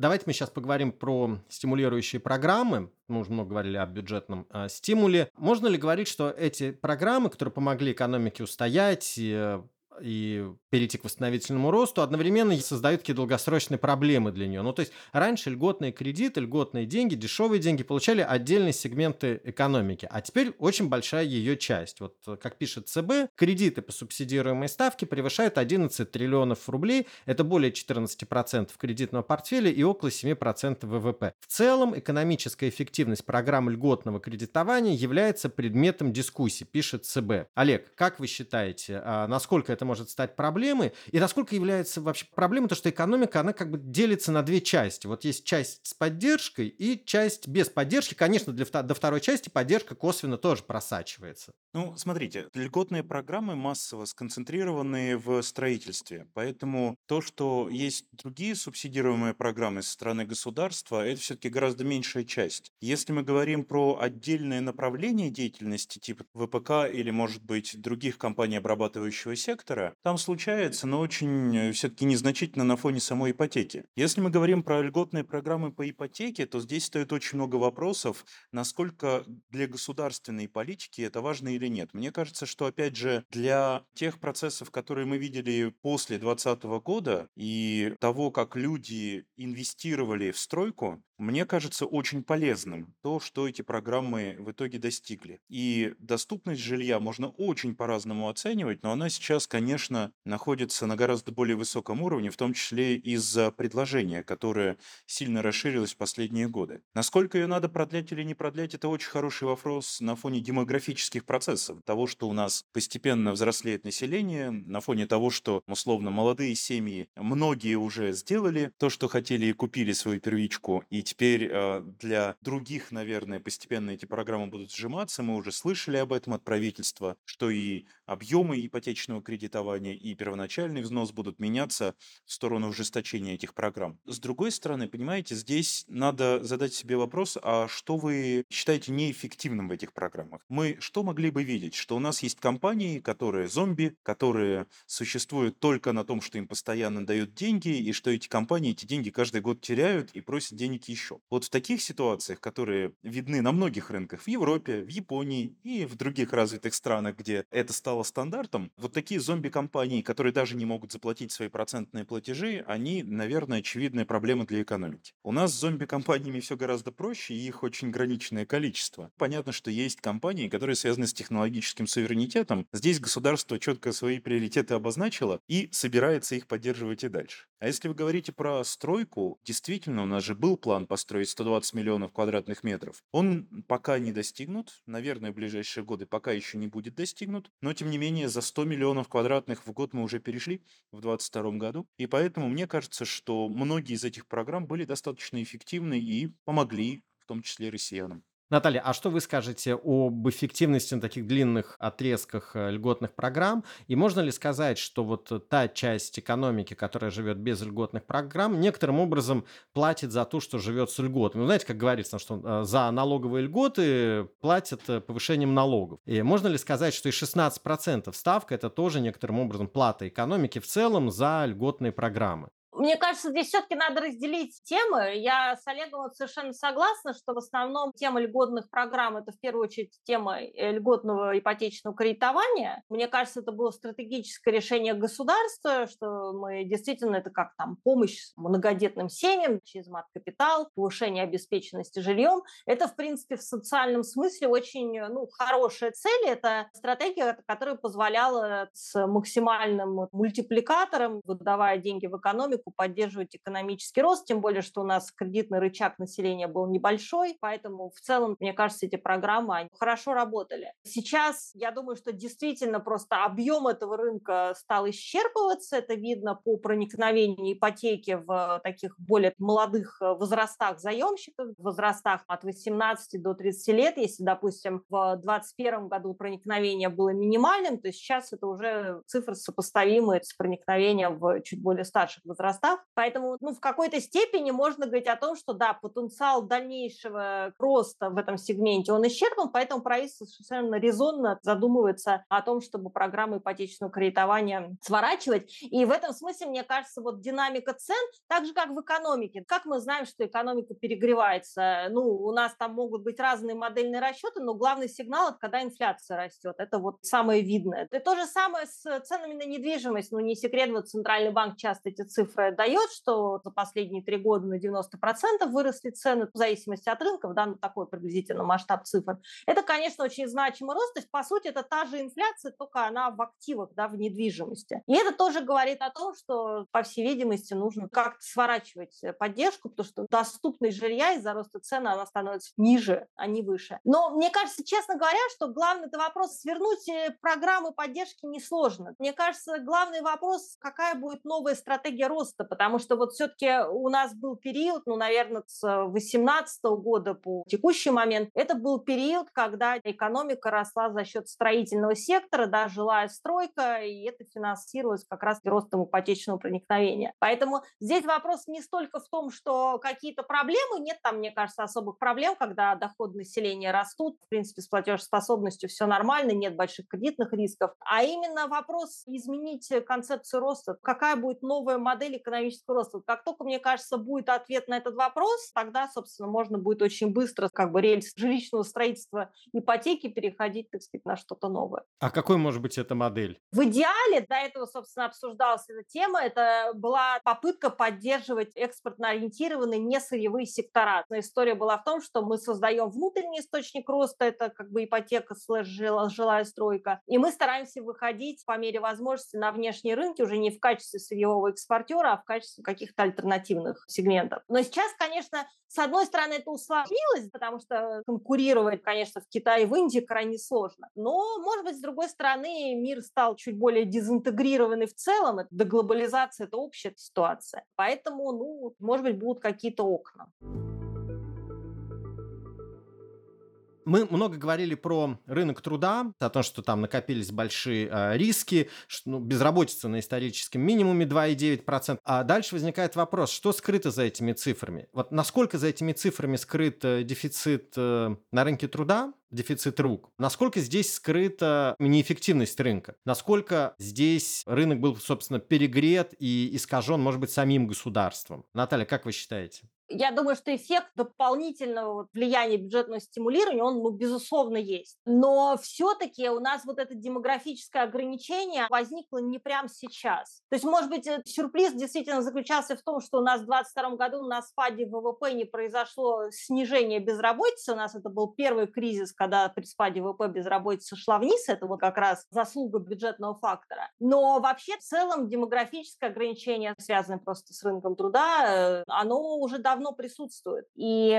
Давайте мы сейчас поговорим про стимулирующие программы. Мы уже много говорили о бюджетном э, стимуле. Можно ли говорить, что эти программы, которые помогли экономике устоять, э, и перейти к восстановительному росту, одновременно создают какие-то долгосрочные проблемы для нее. Ну, то есть раньше льготные кредиты, льготные деньги, дешевые деньги получали отдельные сегменты экономики, а теперь очень большая ее часть. Вот как пишет ЦБ, кредиты по субсидируемой ставке превышают 11 триллионов рублей, это более 14% кредитного портфеля и около 7% ВВП. В целом экономическая эффективность программ льготного кредитования является предметом дискуссии, пишет ЦБ. Олег, как вы считаете, а насколько это может стать проблемой, и насколько является вообще проблемой то, что экономика, она как бы делится на две части. Вот есть часть с поддержкой и часть без поддержки. Конечно, для, до второй части поддержка косвенно тоже просачивается. Ну, смотрите, льготные программы массово сконцентрированы в строительстве, поэтому то, что есть другие субсидируемые программы со стороны государства, это все-таки гораздо меньшая часть. Если мы говорим про отдельное направление деятельности, типа ВПК или, может быть, других компаний обрабатывающего сектора, там случается, но очень э, все-таки незначительно на фоне самой ипотеки. Если мы говорим про льготные программы по ипотеке, то здесь стоит очень много вопросов, насколько для государственной политики это важно или нет. Мне кажется, что, опять же, для тех процессов, которые мы видели после 2020 года и того, как люди инвестировали в стройку, мне кажется очень полезным то, что эти программы в итоге достигли. И доступность жилья можно очень по-разному оценивать, но она сейчас, конечно, находится на гораздо более высоком уровне, в том числе из-за предложения, которое сильно расширилось в последние годы. Насколько ее надо продлять или не продлять, это очень хороший вопрос на фоне демографических процессов, того, что у нас постепенно взрослеет население, на фоне того, что, условно, молодые семьи, многие уже сделали то, что хотели и купили свою первичку, и теперь э, для других, наверное, постепенно эти программы будут сжиматься. Мы уже слышали об этом от правительства, что и объемы ипотечного кредитования, и первоначальный взнос будут меняться в сторону ужесточения этих программ. С другой стороны, понимаете, здесь надо задать себе вопрос, а что вы считаете неэффективным в этих программах? Мы что могли бы видеть? Что у нас есть компании, которые зомби, которые существуют только на том, что им постоянно дают деньги, и что эти компании эти деньги каждый год теряют и просят денег еще еще. Вот в таких ситуациях, которые видны на многих рынках, в Европе, в Японии и в других развитых странах, где это стало стандартом, вот такие зомби-компании, которые даже не могут заплатить свои процентные платежи, они, наверное, очевидная проблема для экономики. У нас с зомби-компаниями все гораздо проще, и их очень ограниченное количество. Понятно, что есть компании, которые связаны с технологическим суверенитетом. Здесь государство четко свои приоритеты обозначило и собирается их поддерживать и дальше. А если вы говорите про стройку, действительно, у нас же был план построить 120 миллионов квадратных метров. Он пока не достигнут, наверное, в ближайшие годы пока еще не будет достигнут, но тем не менее за 100 миллионов квадратных в год мы уже перешли в 2022 году, и поэтому мне кажется, что многие из этих программ были достаточно эффективны и помогли в том числе россиянам. Наталья, а что вы скажете об эффективности на таких длинных отрезках э, льготных программ? И можно ли сказать, что вот та часть экономики, которая живет без льготных программ, некоторым образом платит за то, что живет с льготами? Вы знаете, как говорится, что э, за налоговые льготы платят э, повышением налогов. И можно ли сказать, что и 16% ставка – это тоже некоторым образом плата экономики в целом за льготные программы? Мне кажется, здесь все-таки надо разделить темы. Я с Олегом вот совершенно согласна, что в основном тема льготных программ – это в первую очередь тема э, льготного ипотечного кредитования. Мне кажется, это было стратегическое решение государства, что мы действительно, это как там помощь многодетным семьям через мат-капитал, повышение обеспеченности жильем. Это, в принципе, в социальном смысле очень ну, хорошая цель. Это стратегия, которая позволяла с максимальным мультипликатором, выдавая деньги в экономику, экономику, поддерживать экономический рост, тем более, что у нас кредитный рычаг населения был небольшой, поэтому в целом, мне кажется, эти программы они хорошо работали. Сейчас я думаю, что действительно просто объем этого рынка стал исчерпываться, это видно по проникновению ипотеки в таких более молодых э, возрастах заемщиков, возрастах от 18 до 30 лет, если, допустим, в 2021 году проникновение было минимальным, то сейчас это уже цифры сопоставимые с проникновением в чуть более старших возрастах возрастах. Поэтому ну, в какой-то степени можно говорить о том, что да, потенциал дальнейшего роста в этом сегменте, он исчерпан, поэтому правительство совершенно резонно задумывается о том, чтобы программы ипотечного кредитования сворачивать. И в этом смысле, мне кажется, вот динамика цен, так же, как в экономике. Как мы знаем, что экономика перегревается? Ну, у нас там могут быть разные модельные расчеты, но главный сигнал – это когда инфляция растет. Это вот самое видное. И то же самое с ценами на недвижимость. Ну, не секрет, вот Центральный банк часто эти цифры цифра дает, что за последние три года на 90% выросли цены в зависимости от рынков, да, на такой приблизительно масштаб цифр. Это, конечно, очень значимый рост. То есть, по сути, это та же инфляция, только она в активах, да, в недвижимости. И это тоже говорит о том, что, по всей видимости, нужно как-то сворачивать поддержку, потому что доступность жилья из-за роста цен, она становится ниже, а не выше. Но мне кажется, честно говоря, что главный это вопрос свернуть э, программы поддержки несложно. Мне кажется, главный вопрос, какая будет новая стратегия роста, потому что вот все-таки у нас был период, ну, наверное, с 2018 года по текущий момент, это был период, когда экономика росла за счет строительного сектора, да, жилая стройка, и это финансировалось как раз ростом ипотечного проникновения. Поэтому здесь вопрос не столько в том, что какие-то проблемы, нет там, мне кажется, особых проблем, когда доходы населения растут, в принципе, с платежеспособностью все нормально, нет больших кредитных рисков, а именно вопрос изменить концепцию роста, какая будет новая модель экономического роста. Как только, мне кажется, будет ответ на этот вопрос, тогда, собственно, можно будет очень быстро как бы рельс жилищного строительства ипотеки переходить, так сказать, на что-то новое. А какой может быть эта модель? В идеале, до этого, собственно, обсуждалась эта тема, это была попытка поддерживать экспортно ориентированные несырьевые сектора. Но история была в том, что мы создаем внутренний источник роста, это как бы ипотека слэш жилая стройка, и мы стараемся выходить по мере возможности на внешние рынки уже не в качестве сырьевого экспортера, а в качестве каких-то альтернативных сегментов. Но сейчас, конечно, с одной стороны, это усложнилось, потому что конкурировать, конечно, в Китае и в Индии крайне сложно. Но, может быть, с другой стороны, мир стал чуть более дезинтегрированный в целом. Это глобализация – это общая ситуация. Поэтому, ну, может быть, будут какие-то окна. Мы много говорили про рынок труда, о том, что там накопились большие э, риски, что, ну, безработица на историческом минимуме 2,9%. А дальше возникает вопрос, что скрыто за этими цифрами? Вот насколько за этими цифрами скрыт э, дефицит э, на рынке труда, дефицит рук. Насколько здесь скрыта неэффективность рынка? Насколько здесь рынок был, собственно, перегрет и искажен, может быть, самим государством? Наталья, как вы считаете? я думаю, что эффект дополнительного влияния бюджетного стимулирования, он, ну, безусловно, есть. Но все-таки у нас вот это демографическое ограничение возникло не прямо сейчас. То есть, может быть, сюрприз действительно заключался в том, что у нас в 2022 году на спаде ВВП не произошло снижение безработицы. У нас это был первый кризис, когда при спаде ВВП безработица шла вниз. Это вот как раз заслуга бюджетного фактора. Но вообще в целом демографическое ограничение, связанное просто с рынком труда, э, оно уже давно присутствует. И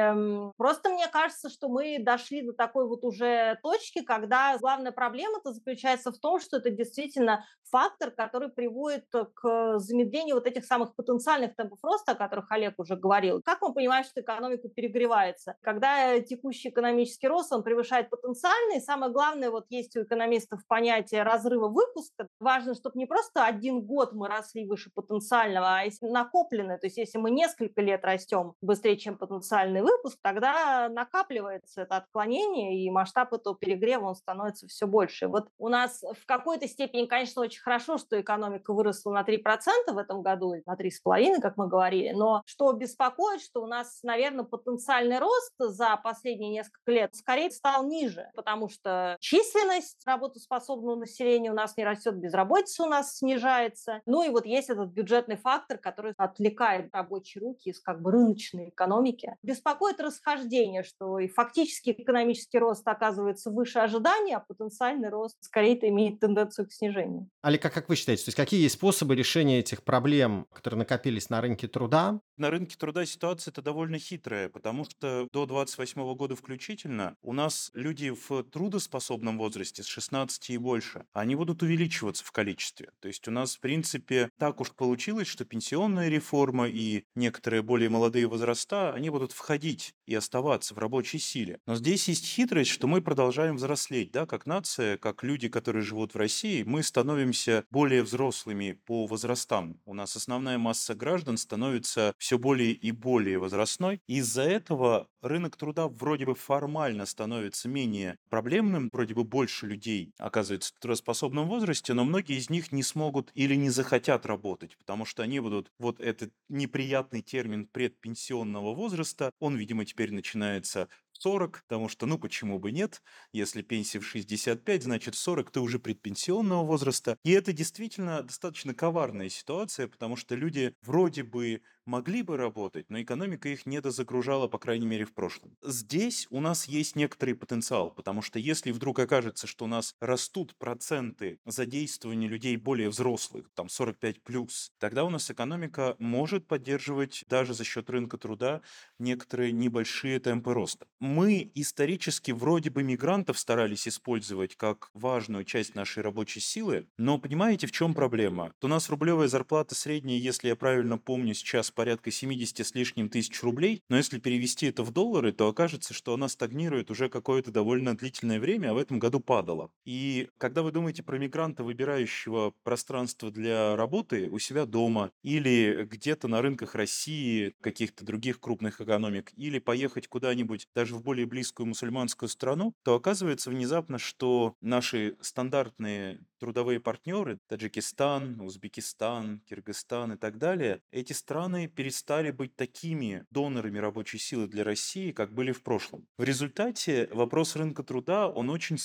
просто мне кажется, что мы дошли до такой вот уже точки, когда главная проблема-то заключается в том, что это действительно фактор, который приводит к замедлению вот этих самых потенциальных темпов роста, о которых Олег уже говорил. Как мы понимаем, что экономика перегревается? Когда текущий экономический рост, он превышает потенциальный, и самое главное, вот есть у экономистов понятие разрыва выпуска. Важно, чтобы не просто один год мы росли выше потенциального, а если накопленное, то есть если мы несколько лет растем, быстрее, чем потенциальный выпуск, тогда накапливается это отклонение, и масштаб этого перегрева он становится все больше. Вот у нас в какой-то степени, конечно, очень хорошо, что экономика выросла на 3% в этом году, на 3,5%, как мы говорили, но что беспокоит, что у нас, наверное, потенциальный рост за последние несколько лет скорее стал ниже, потому что численность работоспособного населения у нас не растет, безработица у нас снижается. Ну и вот есть этот бюджетный фактор, который отвлекает рабочие руки из как бы рыночной экономики. Беспокоит расхождение, что и фактически экономический рост оказывается выше ожидания, а потенциальный рост скорее имеет тенденцию к снижению. Алика, как вы считаете, то есть какие есть способы решения этих проблем, которые накопились на рынке труда? На рынке труда ситуация это довольно хитрая, потому что до 28 года включительно у нас люди в трудоспособном возрасте с 16 и больше, они будут увеличиваться в количестве. То есть у нас, в принципе, так уж получилось, что пенсионная реформа и некоторые более молодые возраста, они будут входить и оставаться в рабочей силе. Но здесь есть хитрость, что мы продолжаем взрослеть, да, как нация, как люди, которые живут в России, мы становимся более взрослыми по возрастам. У нас основная масса граждан становится все более и более возрастной. Из-за этого рынок труда вроде бы формально становится менее проблемным, вроде бы больше людей оказывается в трудоспособном возрасте, но многие из них не смогут или не захотят работать, потому что они будут вот этот неприятный термин предпенсионного возраста, он, видимо, теперь начинается 40, потому что, ну, почему бы нет? Если пенсия в 65, значит, в 40 ты уже предпенсионного возраста. И это действительно достаточно коварная ситуация, потому что люди вроде бы могли бы работать, но экономика их не дозагружала, по крайней мере, в прошлом. Здесь у нас есть некоторый потенциал, потому что если вдруг окажется, что у нас растут проценты задействования людей более взрослых, там 45 плюс, тогда у нас экономика может поддерживать даже за счет рынка труда некоторые небольшие темпы роста. Мы исторически вроде бы мигрантов старались использовать как важную часть нашей рабочей силы, но понимаете, в чем проблема? У нас рублевая зарплата средняя, если я правильно помню, сейчас порядка 70 с лишним тысяч рублей, но если перевести это в доллары, то окажется, что она стагнирует уже какое-то довольно длительное время, а в этом году падала. И когда вы думаете про мигранта, выбирающего пространство для работы у себя дома или где-то на рынках России, каких-то других крупных экономик, или поехать куда-нибудь даже в более близкую мусульманскую страну, то оказывается внезапно, что наши стандартные трудовые партнеры, Таджикистан, Узбекистан, Киргизстан и так далее, эти страны перестали быть такими донорами рабочей силы для России, как были в прошлом. В результате вопрос рынка труда, он очень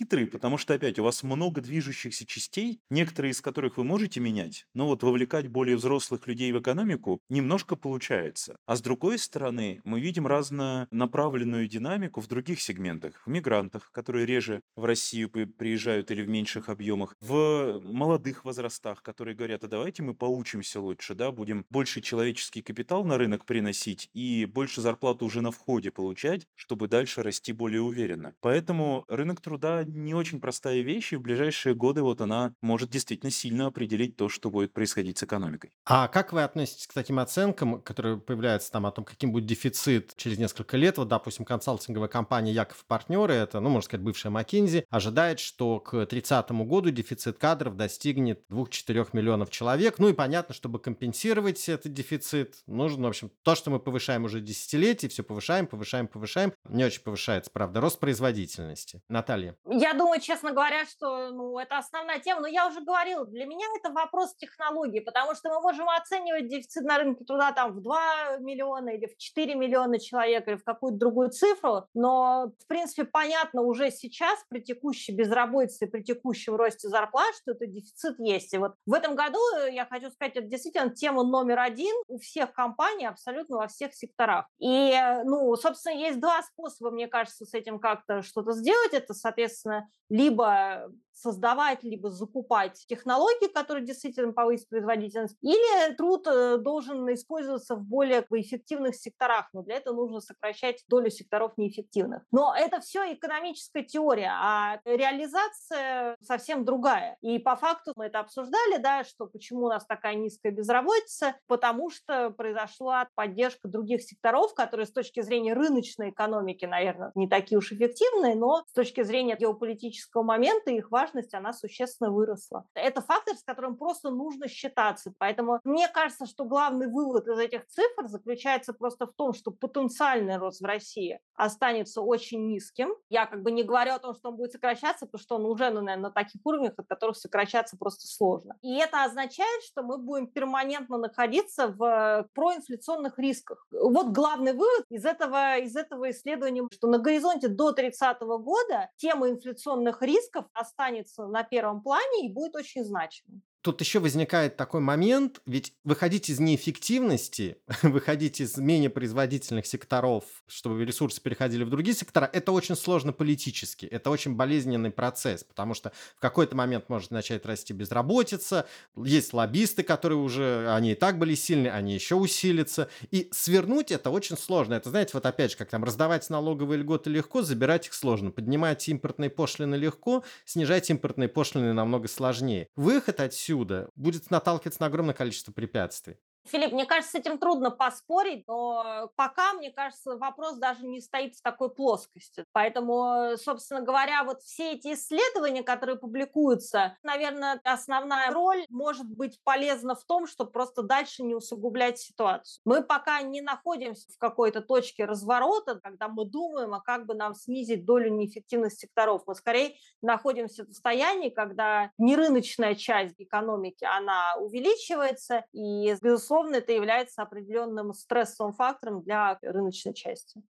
хитрый, потому что, опять, у вас много движущихся частей, некоторые из которых вы можете менять, но вот вовлекать более взрослых людей в экономику немножко получается. А с другой стороны, мы видим разнонаправленную динамику в других сегментах, в мигрантах, которые реже в Россию приезжают или в меньших объемах, в молодых возрастах, которые говорят, а давайте мы поучимся лучше, да, будем больше человеческий капитал на рынок приносить и больше зарплату уже на входе получать, чтобы дальше расти более уверенно. Поэтому рынок труда не очень простая вещь, и в ближайшие годы вот она может действительно сильно определить то, что будет происходить с экономикой. А как вы относитесь к таким оценкам, которые появляются там о том, каким будет дефицит через несколько лет? Вот, допустим, консалтинговая компания Яков партнеры, это, ну, можно сказать, бывшая McKinsey, ожидает, что к 30 году дефицит кадров достигнет 2-4 миллионов человек. Ну и понятно, чтобы компенсировать этот дефицит, нужно, в общем, то, что мы повышаем уже десятилетия, все повышаем, повышаем, повышаем, не очень повышается, правда, рост производительности. Наталья. Я думаю, честно говоря, что ну, это основная тема, но я уже говорила, для меня это вопрос технологии, потому что мы можем оценивать дефицит на рынке труда там в 2 миллиона или в 4 миллиона человек или в какую-то другую цифру, но, в принципе, понятно уже сейчас при текущей безработице, при текущем росте зарплат, что это дефицит есть. И вот в этом году, э, я хочу сказать, это действительно тема номер один у всех компаний абсолютно во всех секторах. И, э, ну, собственно, есть два способа, мне кажется, с этим как-то что-то сделать. Это, соответственно, либо создавать либо закупать технологии, которые действительно повысят производительность, или труд э, должен использоваться в более эффективных секторах, но для этого нужно сокращать долю секторов неэффективных. Но это все экономическая теория, а реализация совсем другая. И по факту мы это обсуждали, да, что почему у нас такая низкая безработица, потому что произошла поддержка других секторов, которые с точки зрения рыночной экономики, наверное, не такие уж эффективные, но с точки зрения геополитического момента их важность важность, она существенно выросла. Это фактор, с которым просто нужно считаться. Поэтому мне кажется, что главный вывод из этих цифр заключается просто в том, что потенциальный рост в России останется очень низким. Я как бы не говорю о том, что он будет сокращаться, потому что он уже, ну, наверное, на таких уровнях, от которых сокращаться просто сложно. И это означает, что мы будем перманентно находиться в проинфляционных рисках. Вот главный вывод из этого, из этого исследования, что на горизонте до 30 года тема инфляционных рисков останется останется на первом плане и будет очень значимым. Тут еще возникает такой момент, ведь выходить из неэффективности, <laughs> выходить из менее производительных секторов, чтобы ресурсы переходили в другие сектора, это очень сложно политически, это очень болезненный процесс, потому что в какой-то момент может начать расти безработица, есть лоббисты, которые уже, они и так были сильны, они еще усилятся, и свернуть это очень сложно. Это, знаете, вот опять же, как там раздавать налоговые льготы легко, забирать их сложно, поднимать импортные пошлины легко, снижать импортные пошлины намного сложнее. Выход отсюда отсюда будет наталкиваться на огромное количество препятствий. Филипп, мне кажется, с этим трудно поспорить, но пока, мне кажется, вопрос даже не стоит в такой плоскости. Поэтому, собственно говоря, вот все эти исследования, которые публикуются, наверное, основная роль может быть полезна в том, чтобы просто дальше не усугублять ситуацию. Мы пока не находимся в какой-то точке разворота, когда мы думаем, а как бы нам снизить долю неэффективных секторов. Мы скорее находимся в состоянии, когда нерыночная часть экономики, она увеличивается, и, безусловно, безусловно, это является определенным стрессовым фактором для рыночной части.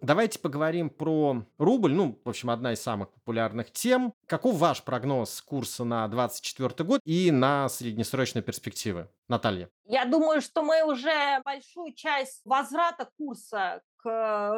Давайте поговорим про рубль. Ну, в общем, одна из самых популярных тем. Каков ваш прогноз курса на 2024 год и на среднесрочные перспективы? Наталья. Я думаю, что мы уже большую часть возврата курса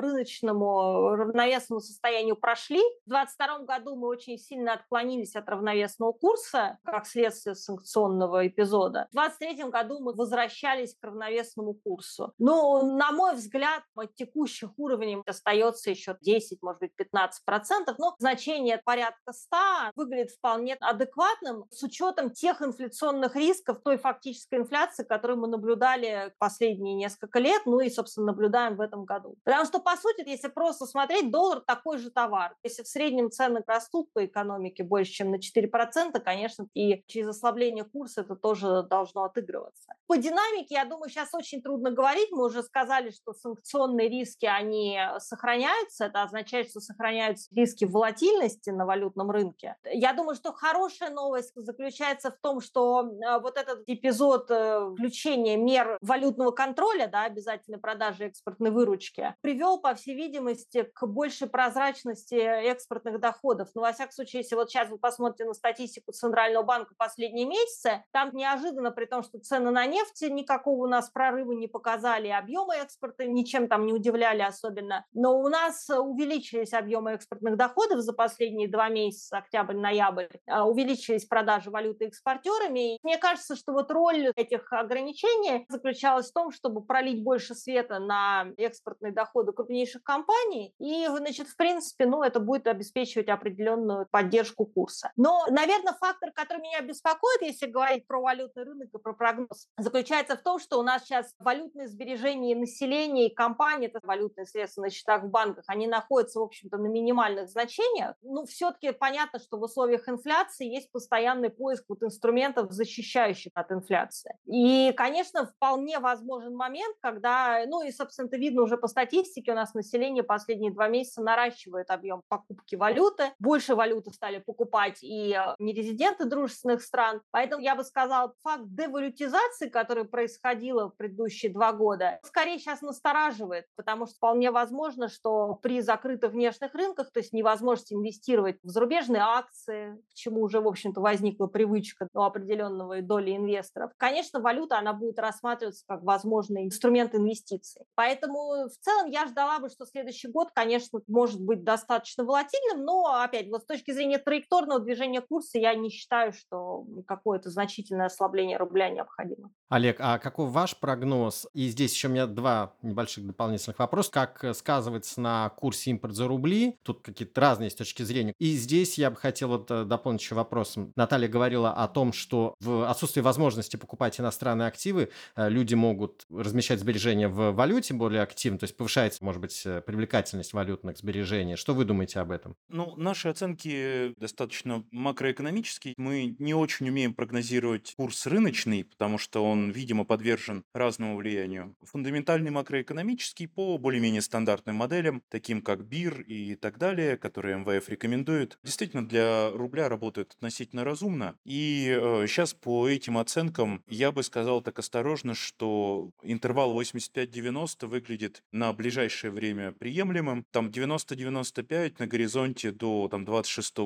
рыночному равновесному состоянию прошли. В 2022 году мы очень сильно отклонились от равновесного курса, как следствие санкционного эпизода. В 2023 году мы возвращались к равновесному курсу. Ну, на мой взгляд, от текущих уровней остается еще 10, может быть, 15 процентов, но значение порядка 100 выглядит вполне адекватным с учетом тех инфляционных рисков, той фактической инфляции, которую мы наблюдали последние несколько лет, ну и, собственно, наблюдаем в этом году. Потому что, по сути, если просто смотреть, доллар такой же товар. Если в среднем цены растут по экономике больше, чем на 4%, конечно, и через ослабление курса это тоже должно отыгрываться. По динамике, я думаю, сейчас очень трудно говорить. Мы уже сказали, что санкционные риски, они сохраняются. Это означает, что сохраняются риски волатильности на валютном рынке. Я думаю, что хорошая новость заключается в том, что э, вот этот эпизод э, включения мер валютного контроля, да, обязательной продажи экспортной выручки, привел, по всей видимости, к большей прозрачности экспортных доходов. Ну, во всяком случае, если вот сейчас вы посмотрите на статистику Центрального банка последние месяцы, там неожиданно, при том, что цены на нефть никакого у нас прорыва не показали, объемы экспорта ничем там не удивляли особенно, но у нас увеличились объемы экспортных доходов за последние два месяца, октябрь-ноябрь, а, увеличились продажи валюты экспортерами. И мне кажется, что вот роль этих ограничений заключалась в том, чтобы пролить больше света на экспортные доходы крупнейших компаний, и, значит, в принципе, ну, это будет обеспечивать определенную поддержку курса. Но, наверное, фактор, который меня беспокоит, если говорить про валютный рынок и про прогноз, заключается в том, что у нас сейчас валютные сбережения населения и компаний, это валютные средства на счетах в банках, они находятся, в общем-то, на минимальных значениях. Ну, все-таки понятно, что в условиях инфляции есть постоянный поиск вот инструментов, защищающих от инфляции. И, конечно, вполне возможен момент, когда, ну и, собственно, это видно уже по статистике, у нас население последние два месяца наращивает объем покупки валюты. Больше валюты стали покупать и э, нерезиденты дружественных стран. Поэтому я бы сказала, факт девалютизации, который происходила в предыдущие два года, скорее сейчас настораживает, потому что вполне возможно, что при закрытых внешних рынках, то есть невозможность инвестировать в зарубежные акции, к чему уже, в общем-то, возникла привычка у определенного доли инвесторов, конечно, валюта, она будет рассматриваться как возможный инструмент инвестиций. Поэтому в целом целом я ждала бы, что следующий год, конечно, может быть достаточно волатильным, но, опять, вот с точки зрения траекторного движения курса я не считаю, что какое-то значительное ослабление рубля необходимо. Олег, а какой ваш прогноз? И здесь еще у меня два небольших дополнительных вопроса. Как э, сказывается на курсе импорт за рубли? Тут какие-то разные с точки зрения. И здесь я бы хотел вот э, дополнить еще вопросом. Наталья говорила о том, что в отсутствии возможности покупать иностранные активы э, люди могут размещать сбережения в валюте более активно, то есть повышается, может быть, э, привлекательность валютных сбережений. Что вы думаете об этом? Ну, наши оценки достаточно макроэкономические. Мы не очень умеем прогнозировать курс рыночный, потому что он, видимо, подвержен разному влиянию. Фундаментальный макроэкономический по более-менее стандартным моделям, таким как БИР и так далее, которые МВФ рекомендует, действительно для рубля работают относительно разумно. И э, сейчас по этим оценкам я бы сказал так осторожно, что интервал 85-90 выглядит на ближайшее время приемлемым. Там 90-95 на горизонте до там, 26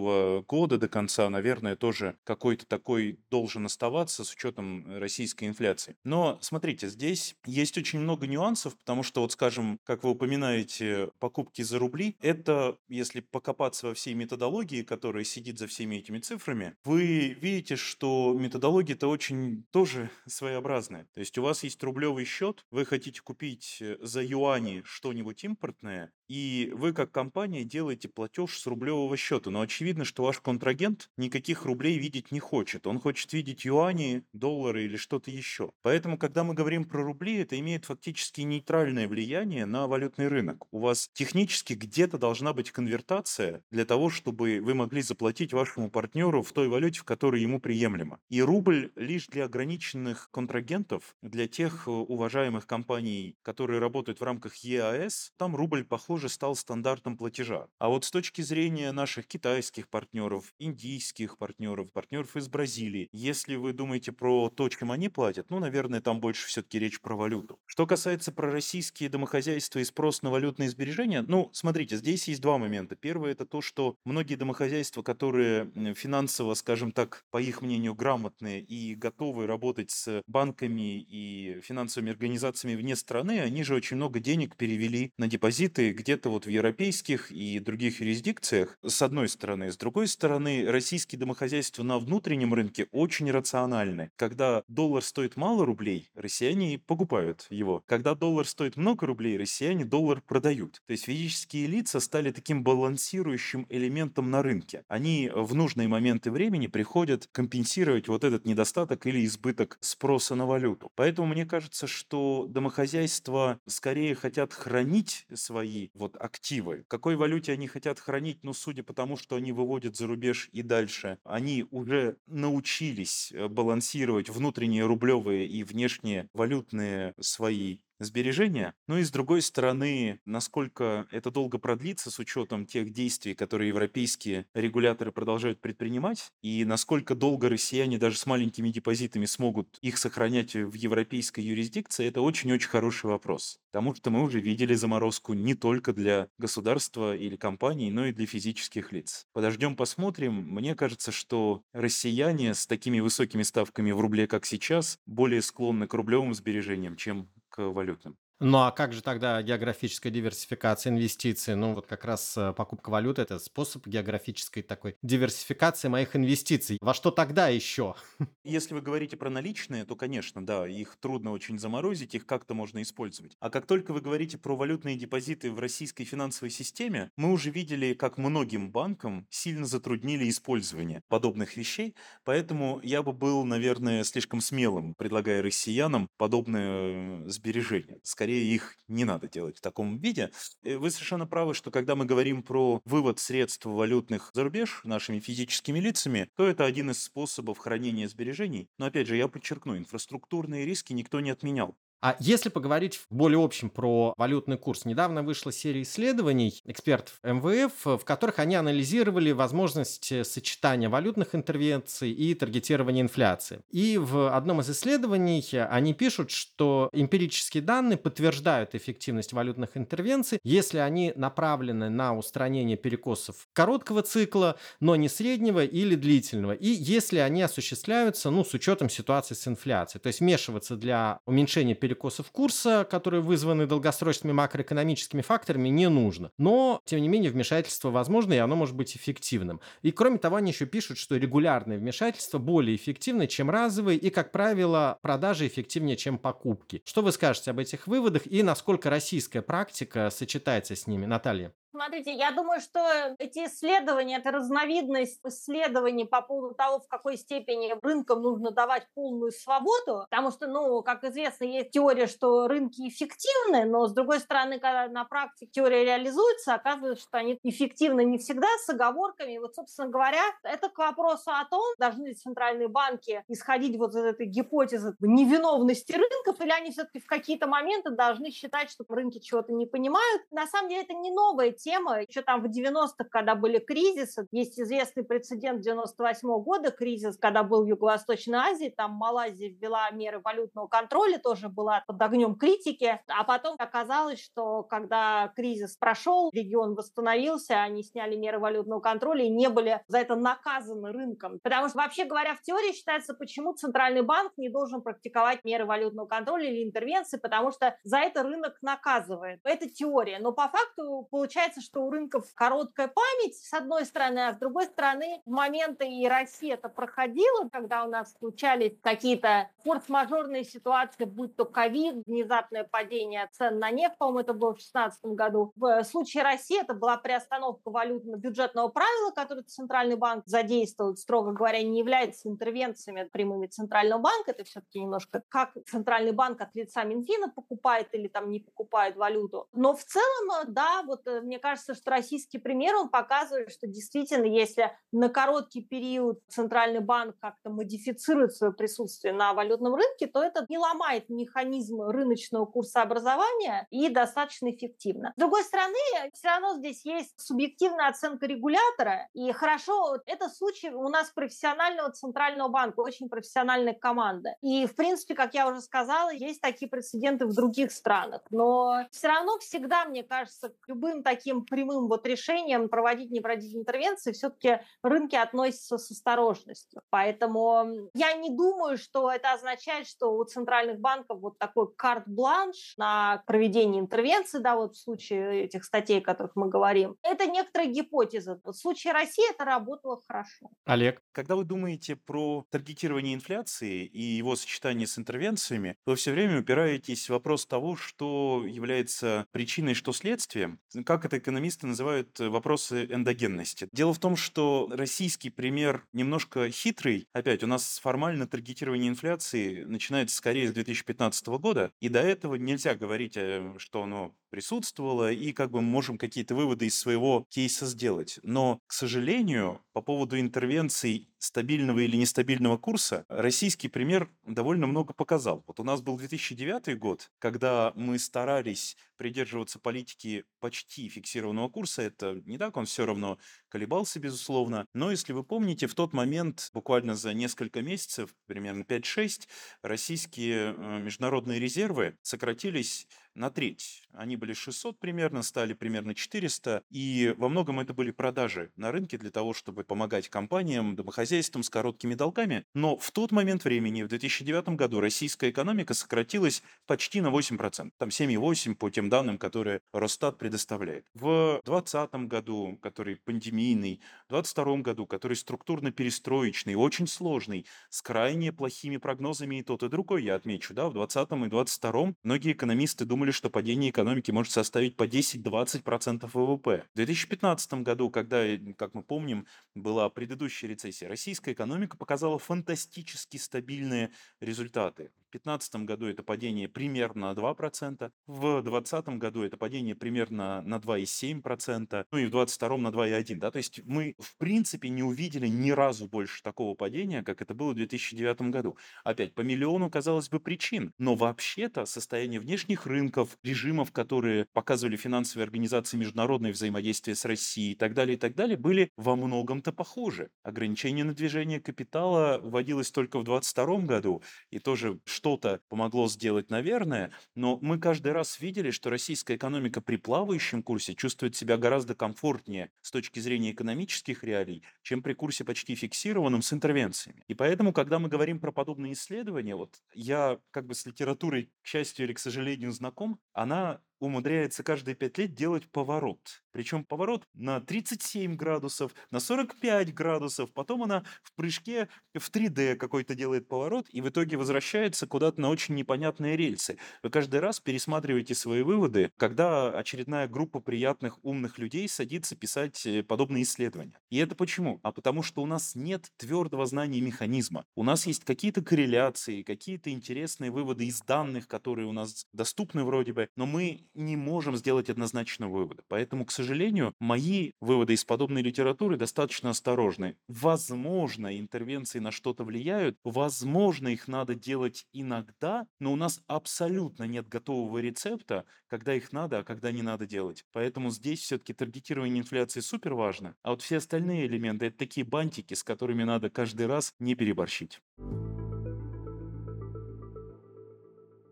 года, до конца, наверное, тоже какой-то такой должен оставаться с учетом российской инфляции. Но смотрите, здесь есть очень много нюансов, потому что, вот скажем, как вы упоминаете, покупки за рубли, это, если покопаться во всей методологии, которая сидит за всеми этими цифрами, вы видите, что методология-то очень тоже <laughs> своеобразная. То есть у вас есть рублевый счет, вы хотите купить за юани что-нибудь импортное, и вы как компания делаете платеж с рублевого счета. Но очевидно, что ваш контрагент никаких рублей видеть не хочет. Он хочет видеть юани, доллары или что-то еще. Поэтому, когда мы говорим про рубли, это имеет фактически нейтральное влияние на валютный рынок. У вас технически где-то должна быть конвертация для того, чтобы вы могли заплатить вашему партнеру в той валюте, в которой ему приемлемо. И рубль лишь для ограниченных контрагентов, для тех э, уважаемых компаний, которые работают в рамках ЕАЭС, там рубль, похоже, стал стандартом платежа. А вот с точки зрения наших китайских партнеров, индийских партнеров, партнеров из Бразилии, если вы думаете про то, чем они платят, ну, наверное, там больше все-таки речь про валюту. Что касается про российские домохозяйства и спрос на валютные сбережения, ну, смотрите, здесь есть два момента. Первый это то, что многие домохозяйства, которые финансово, скажем так, по их мнению, грамотные и готовы работать с банками и финансовыми организациями вне страны, они же очень много денег перевели на депозиты где-то вот в европейских и других юрисдикциях, с одной стороны. С другой стороны, российские домохозяйства на внутреннем рынке очень рациональны. Когда доллар стоит мало рублей, россияне покупают его. Когда доллар стоит много рублей, россияне доллар продают. То есть физические лица стали таким балансирующим элементом на рынке. Они в нужные моменты времени приходят компенсировать вот этот недостаток или избыток спроса на валюту. Поэтому мне кажется, что домохозяйства скорее хотят хранить свои вот активы. В какой валюте они хотят хранить? Ну, судя по тому, что они выводят за рубеж и дальше, они уже научились э, балансировать внутренние рублевые и внешние валютные свои сбережения. Ну и с другой стороны, насколько это долго продлится с учетом тех действий, которые европейские регуляторы продолжают предпринимать, и насколько долго россияне даже с маленькими депозитами смогут их сохранять в европейской юрисдикции, это очень-очень хороший вопрос. Потому что мы уже видели заморозку не только для государства или компаний, но и для физических лиц. Подождем, посмотрим. Мне кажется, что россияне с такими высокими ставками в рубле, как сейчас, более склонны к рублевым сбережениям, чем к валютным. Ну а как же тогда географическая диверсификация инвестиций? Ну вот как раз э, покупка валюты – это способ географической такой диверсификации моих инвестиций. Во что тогда еще? <laughs> Если вы говорите про наличные, то, конечно, да, их трудно очень заморозить, их как-то можно использовать. А как только вы говорите про валютные депозиты в российской финансовой системе, мы уже видели, как многим банкам сильно затруднили использование подобных вещей, поэтому я бы был, наверное, слишком смелым, предлагая россиянам подобное э, сбережение. Скорее скорее их не надо делать в таком виде. Э, вы совершенно правы, что когда мы говорим про вывод средств валютных за рубеж нашими физическими лицами, то это один из способов хранения сбережений. Но опять же, я подчеркну, инфраструктурные риски никто не отменял. А если поговорить в более общем про валютный курс, недавно вышла серия исследований экспертов МВФ, в которых они анализировали возможность э, сочетания валютных интервенций и таргетирования инфляции. И в одном из исследований они пишут, что эмпирические данные подтверждают эффективность валютных интервенций, если они направлены на устранение перекосов короткого цикла, но не среднего или длительного, и если они осуществляются ну, с учетом ситуации с инфляцией. То есть вмешиваться для уменьшения перекосов перекосов курса, которые вызваны долгосрочными макроэкономическими факторами, не нужно. Но, тем не менее, вмешательство возможно, и оно может быть эффективным. И, кроме того, они еще пишут, что регулярные вмешательства более эффективны, чем разовые, и, как правило, продажи эффективнее, чем покупки. Что вы скажете об этих выводах и насколько российская практика сочетается с ними, Наталья? Смотрите, я думаю, что эти исследования – это разновидность исследований по поводу того, в какой степени рынкам нужно давать полную свободу, потому что, ну, как известно, есть теория, что рынки эффективны, но, с другой стороны, когда на практике теория реализуется, оказывается, что они эффективны не всегда, с оговорками. И вот, собственно говоря, это к вопросу о том, должны ли центральные банки исходить вот из этой гипотезы невиновности рынков, или они все-таки в какие-то моменты должны считать, что рынки чего-то не понимают. На самом деле, это не новая тема. Еще там в 90-х, когда были кризисы, есть известный прецедент 98 -го года, кризис, когда был в Юго-Восточной Азии, там Малайзия ввела меры валютного контроля, тоже была под огнем критики, а потом оказалось, что когда кризис прошел, регион восстановился, они сняли меры валютного контроля и не были за это наказаны рынком. Потому что, вообще говоря, в теории считается, почему Центральный банк не должен практиковать меры валютного контроля или интервенции, потому что за это рынок наказывает. Это теория. Но по факту получается получается, что у рынков короткая память, с одной стороны, а с другой стороны, в моменты и Россия это проходила, когда у нас случались какие-то форс-мажорные ситуации, будь то ковид, внезапное падение цен на нефть, по-моему, это было в 2016 году. В случае России это была приостановка валютно-бюджетного правила, которое Центральный банк задействовал, строго говоря, не является интервенциями прямыми Центрального банка, это все-таки немножко как Центральный банк от лица Минфина покупает или там не покупает валюту. Но в целом, да, вот э, мне кажется, что российский пример, он показывает, что действительно, если на короткий период Центральный банк как-то модифицирует свое присутствие на валютном рынке, то это не ломает механизм рыночного курсообразования и достаточно эффективно. С другой стороны, все равно здесь есть субъективная оценка регулятора, и хорошо, это случай у нас профессионального Центрального банка, очень профессиональная команда. И, в принципе, как я уже сказала, есть такие прецеденты в других странах. Но все равно всегда, мне кажется, любым таким прямым вот решениям проводить, не проводить интервенции, все-таки рынки относятся с осторожностью. Поэтому я не думаю, что это означает, что у центральных банков вот такой карт-бланш на проведение интервенции, да, вот в случае этих статей, о которых мы говорим. Это некоторая гипотеза. В случае России это работало хорошо. Олег? Когда вы думаете про таргетирование инфляции и его сочетание с интервенциями, вы все время упираетесь в вопрос того, что является причиной, что следствием. Как это экономисты называют э, вопросы эндогенности. Дело в том, что российский пример немножко хитрый. Опять, у нас формально таргетирование инфляции начинается скорее с 2015 года, и до этого нельзя говорить, э, что оно присутствовало, и как бы мы можем какие-то выводы из своего кейса сделать. Но, к сожалению, по поводу интервенций стабильного или нестабильного курса, российский пример довольно много показал. Вот у нас был 2009 год, когда мы старались придерживаться политики почти фиксированного курса. Это не так, он все равно колебался, безусловно. Но если вы помните, в тот момент, буквально за несколько месяцев, примерно 5-6, российские э, международные резервы сократились на треть. Они были 600 примерно, стали примерно 400, и во многом это были продажи на рынке для того, чтобы помогать компаниям, домохозяйствам с короткими долгами. Но в тот момент времени, в 2009 году, российская экономика сократилась почти на 8%. Там 7,8% по тем данным, которые Росстат предоставляет. В 2020 году, который пандемийный, в 2022 году, который структурно-перестроечный, очень сложный, с крайне плохими прогнозами и тот, и другой, я отмечу, да, в 2020 и 2022 многие экономисты думали, думали, что падение экономики может составить по 10-20% ВВП. В 2015 году, когда, э, как мы помним, была предыдущая рецессия, российская экономика показала фантастически стабильные результаты. 2015 году это падение примерно на 2%, в 2020 году это падение примерно на 2,7%, ну и в 2022 на 2,1%. Да? То есть мы, в принципе, не увидели ни разу больше такого падения, как это было в 2009 году. Опять, по миллиону, казалось бы, причин, но вообще-то состояние внешних рынков, режимов, которые показывали финансовые организации международное взаимодействие с Россией и так далее, и так далее, были во многом-то похожи. Ограничение на движение капитала вводилось только в 2022 году, и тоже что-то помогло сделать, наверное, но мы каждый раз видели, что российская экономика при плавающем курсе чувствует себя гораздо комфортнее с точки зрения экономических реалий, чем при курсе почти фиксированном с интервенциями. И поэтому, когда мы говорим про подобные исследования, вот я как бы с литературой, к счастью или к сожалению, знаком, она умудряется каждые пять лет делать поворот. Причем поворот на 37 градусов, на 45 градусов. Потом она в прыжке в 3D какой-то делает поворот и в итоге возвращается куда-то на очень непонятные рельсы. Вы каждый раз пересматриваете свои выводы, когда очередная группа приятных, умных людей садится писать э, подобные исследования. И это почему? А потому что у нас нет твердого знания механизма. У нас есть какие-то корреляции, какие-то интересные выводы из данных, которые у нас доступны вроде бы, но мы не можем сделать однозначного вывода. Поэтому, к сожалению, мои выводы из подобной литературы достаточно осторожны. Возможно, интервенции на что-то влияют, возможно, их надо делать иногда, но у нас абсолютно нет готового рецепта, когда их надо, а когда не надо делать. Поэтому здесь все-таки таргетирование инфляции супер важно, а вот все остальные элементы — это такие бантики, с которыми надо каждый раз не переборщить.